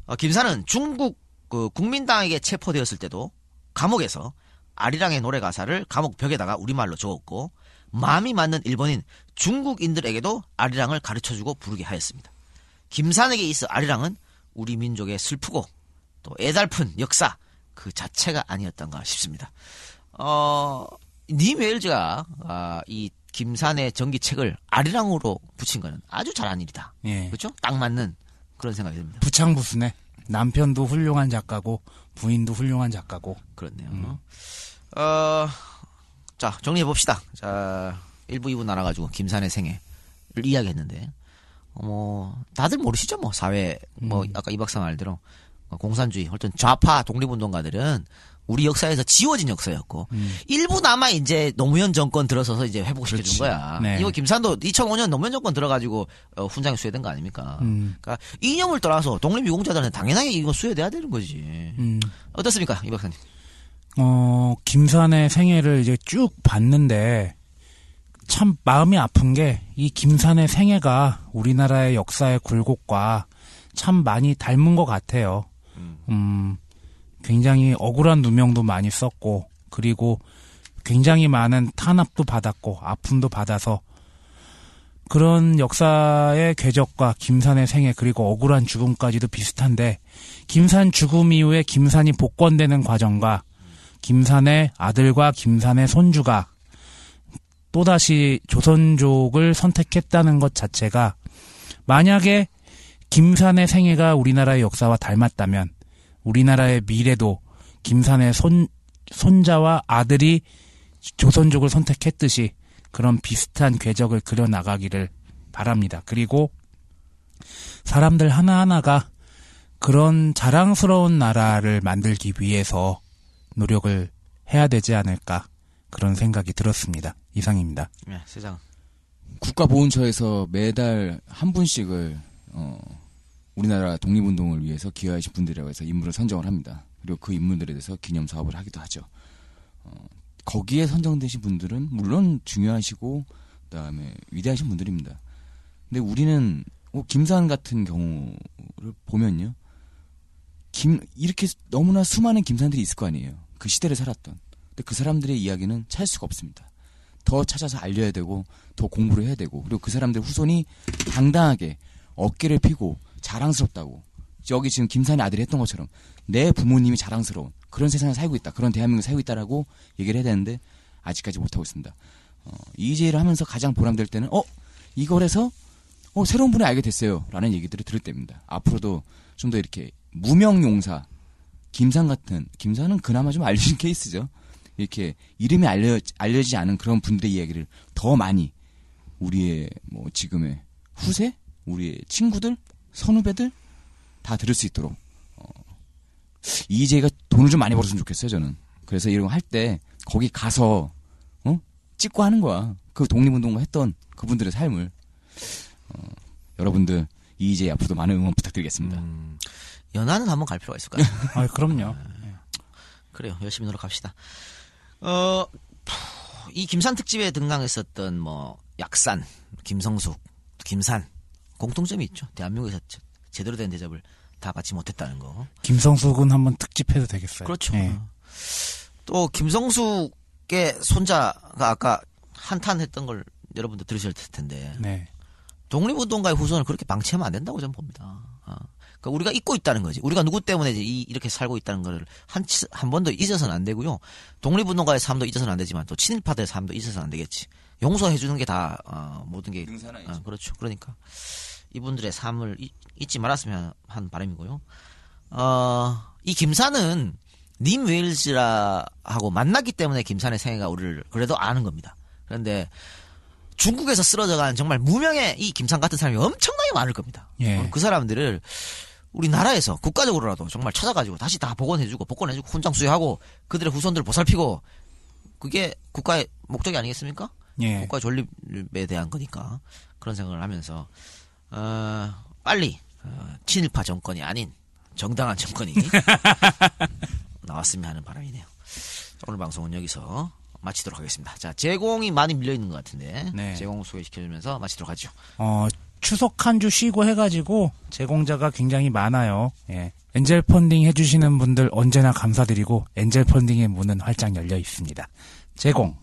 어, 김산은 중국 그 국민당에게 체포되었을 때도 감옥에서 아리랑의 노래 가사를 감옥 벽에다가 우리말로 적었고 마음이 맞는 일본인 중국인들에게도 아리랑을 가르쳐주고 부르게 하였습니다. 김산에게 있어 아리랑은 우리 민족의 슬프고 또 애달픈 역사 그 자체가 아니었던가 싶습니다. 어, 니 웨일즈가 아, 이 김산의 전기책을 아리랑으로 붙인 거는 아주 잘한 일이다. 예. 그렇죠? 딱 맞는 그런 생각이 듭니다. 부창부수네. 남편도 훌륭한 작가고 부인도 훌륭한 작가고. 그렇네요. 어, 자, 정리해 봅시다. 자, 1부, 2부 나눠가지고 김산의 생애를 이야기했는데, 어, 뭐, 다들 모르시죠? 뭐, 사회, 뭐, 아까 이 박사 말대로, 어, 공산주의, 어떤 좌파 독립운동가들은 우리 역사에서 지워진 역사였고, 일부 남아 이제 노무현 정권 들어서서 이제 회복시켜준 그렇지. 거야. 네. 이거 김산도 2005년 노무현 정권 들어가지고, 어, 훈장에 수여된 거 아닙니까? 음. 그러니까 이념을 떠나서 독립유공자들은 당연하게 이거 수여돼야 되는 거지. 음. 어떻습니까? 이 박사님. 어, 김산의 생애를 이제 쭉 봤는데, 참 마음이 아픈 게, 이 김산의 생애가 우리나라의 역사의 굴곡과 참 많이 닮은 것 같아요. 음, 굉장히 억울한 누명도 많이 썼고, 그리고 굉장히 많은 탄압도 받았고, 아픔도 받아서, 그런 역사의 궤적과 김산의 생애, 그리고 억울한 죽음까지도 비슷한데, 김산 죽음 이후에 김산이 복권되는 과정과 김산의 아들과 김산의 손주가 또다시 조선족을 선택했다는 것 자체가 만약에 김산의 생애가 우리나라의 역사와 닮았다면 우리나라의 미래도 김산의 손, 손자와 아들이 조선족을 선택했듯이 그런 비슷한 궤적을 그려나가기를 바랍니다. 그리고 사람들 하나하나가 그런 자랑스러운 나라를 만들기 위해서 노력을 해야 되지 않을까 그런 생각이 들었습니다. 이상입니다. 네, 세상. 국가보훈처에서 매달 한 분씩을 어, 우리나라 독립운동을 위해서 기여하신 분들이라고 해서 인물을 선정을 합니다. 그리고 그 인물들에 대해서 기념 사업을 하기도 하죠. 어, 거기에 선정되신 분들은 물론 중요하시고 그다음에 위대하신 분들입니다. 근데 우리는 어, 김산 같은 경우를 보면요. 김 이렇게 너무나 수많은 김산들이 있을 거 아니에요. 그 시대를 살았던. 근데 그 사람들의 이야기는 찾을 수가 없습니다. 더 찾아서 알려야 되고 더 공부를 해야 되고 그리고 그 사람들 후손이 당당하게 어깨를 피고 자랑스럽다고. 여기 지금 김산의 아들이 했던 것처럼 내 부모님이 자랑스러운 그런 세상에 살고 있다 그런 대한민국에 살고 있다라고 얘기를 해야 되는데 아직까지 못하고 있습니다. 어, EJ를 하면서 가장 보람될 때는 어 이걸 해서 어 새로운 분이 알게 됐어요. 라는 얘기들을 들을 때입니다. 앞으로도 좀 더 이렇게 무명용사 김산 같은 김산은 그나마 좀 알려진 케이스죠 이렇게 이름이 알려 알려지지 않은 그런 분들의 이야기를 더 많이 우리의 뭐 지금의 후세, 우리의 친구들, 선후배들 다 들을 수 있도록 어, 이재가 돈을 좀 많이 벌었으면 좋겠어요 저는. 그래서 이런 거 할 때 거기 가서 어 찍고 하는 거야. 그 독립운동가 했던 그분들의 삶을 어, 여러분들 이재 앞으로도 많은 응원 부탁드리겠습니다. 연하는 한번 갈 필요가 있을 것 같아요. 아, 그럼요. 그래요. 열심히 노력합시다. 어, 이 김산 특집에 등장했었던 뭐 약산, 김성숙, 김산 공통점이 있죠. 대한민국에서 제- 제대로 된 대접을 다 받지 못했다는 거. 김성숙은 한번 특집해도 되겠어요. 그렇죠. 예. 또 김성숙의 손자가 아까 한탄했던 걸 여러분들 들으실 텐데 네. 독립운동가의 후손을 그렇게 방치하면 안 된다고 저는 봅니다. 아, 그러니까 우리가 잊고 있다는 거지. 우리가 누구 때문에 이제 이, 이렇게 살고 있다는 거를 한, 치- 한 번도 잊어서는 안 되고요. 독립운동가의 삶도 잊어서는 안 되지만 또 친일파들의 삶도 잊어서는 안 되겠지. 용서해 주는 게 다, 어, 모든 게. 아, 그렇죠. 그러니까. 이분들의 삶을 잊, 잊지 말았으면 하는 바람이고요. 어, 이 김산은 님 웨일즈라하고 만났기 때문에 김산의 생애가 우리를 그래도 아는 겁니다. 그런데 중국에서 쓰러져간 정말 무명의 이 김산 같은 사람이 엄청나게 많을 겁니다. 예. 어, 그 사람들을 우리나라에서 국가적으로라도 정말 찾아가지고 다시 다 복원해주고 복원해주고 훈장 수여하고 그들의 후손들 보살피고 그게 국가의 목적이 아니겠습니까? 예. 국가 존립에 대한 거니까 그런 생각을 하면서 어, 빨리 어, 친일파 정권이 아닌 정당한 정권이 나왔으면 하는 바람이네요. 오늘 방송은 여기서 마치도록 하겠습니다. 자 제공이 많이 밀려 있는 것 같은데 네. 제공 소개시켜주면서 마치도록 하죠. 어, 추석 한 주 쉬고 해가지고 제공자가 굉장히 많아요. 예. 엔젤 펀딩 해주시는 분들 언제나 감사드리고 엔젤 펀딩의 문은 활짝 열려 있습니다. 제공.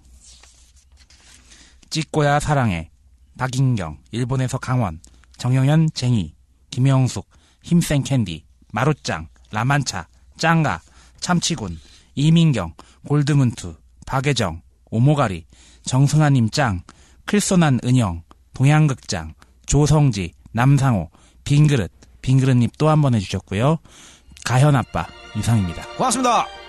찍고야 사랑해. 박인경, 일본에서 강원, 정영현 쟁이, 김영숙, 힘센 캔디, 마루짱, 라만차, 짱가, 참치군, 이민경, 골드문투, 박예정, 오모가리, 정승아님 짱, 클소난 은영, 동양극장, 조성지, 남상호, 빈그릇, 빈그릇님 또 한 번 해주셨고요. 가현아빠 이상입니다. 고맙습니다.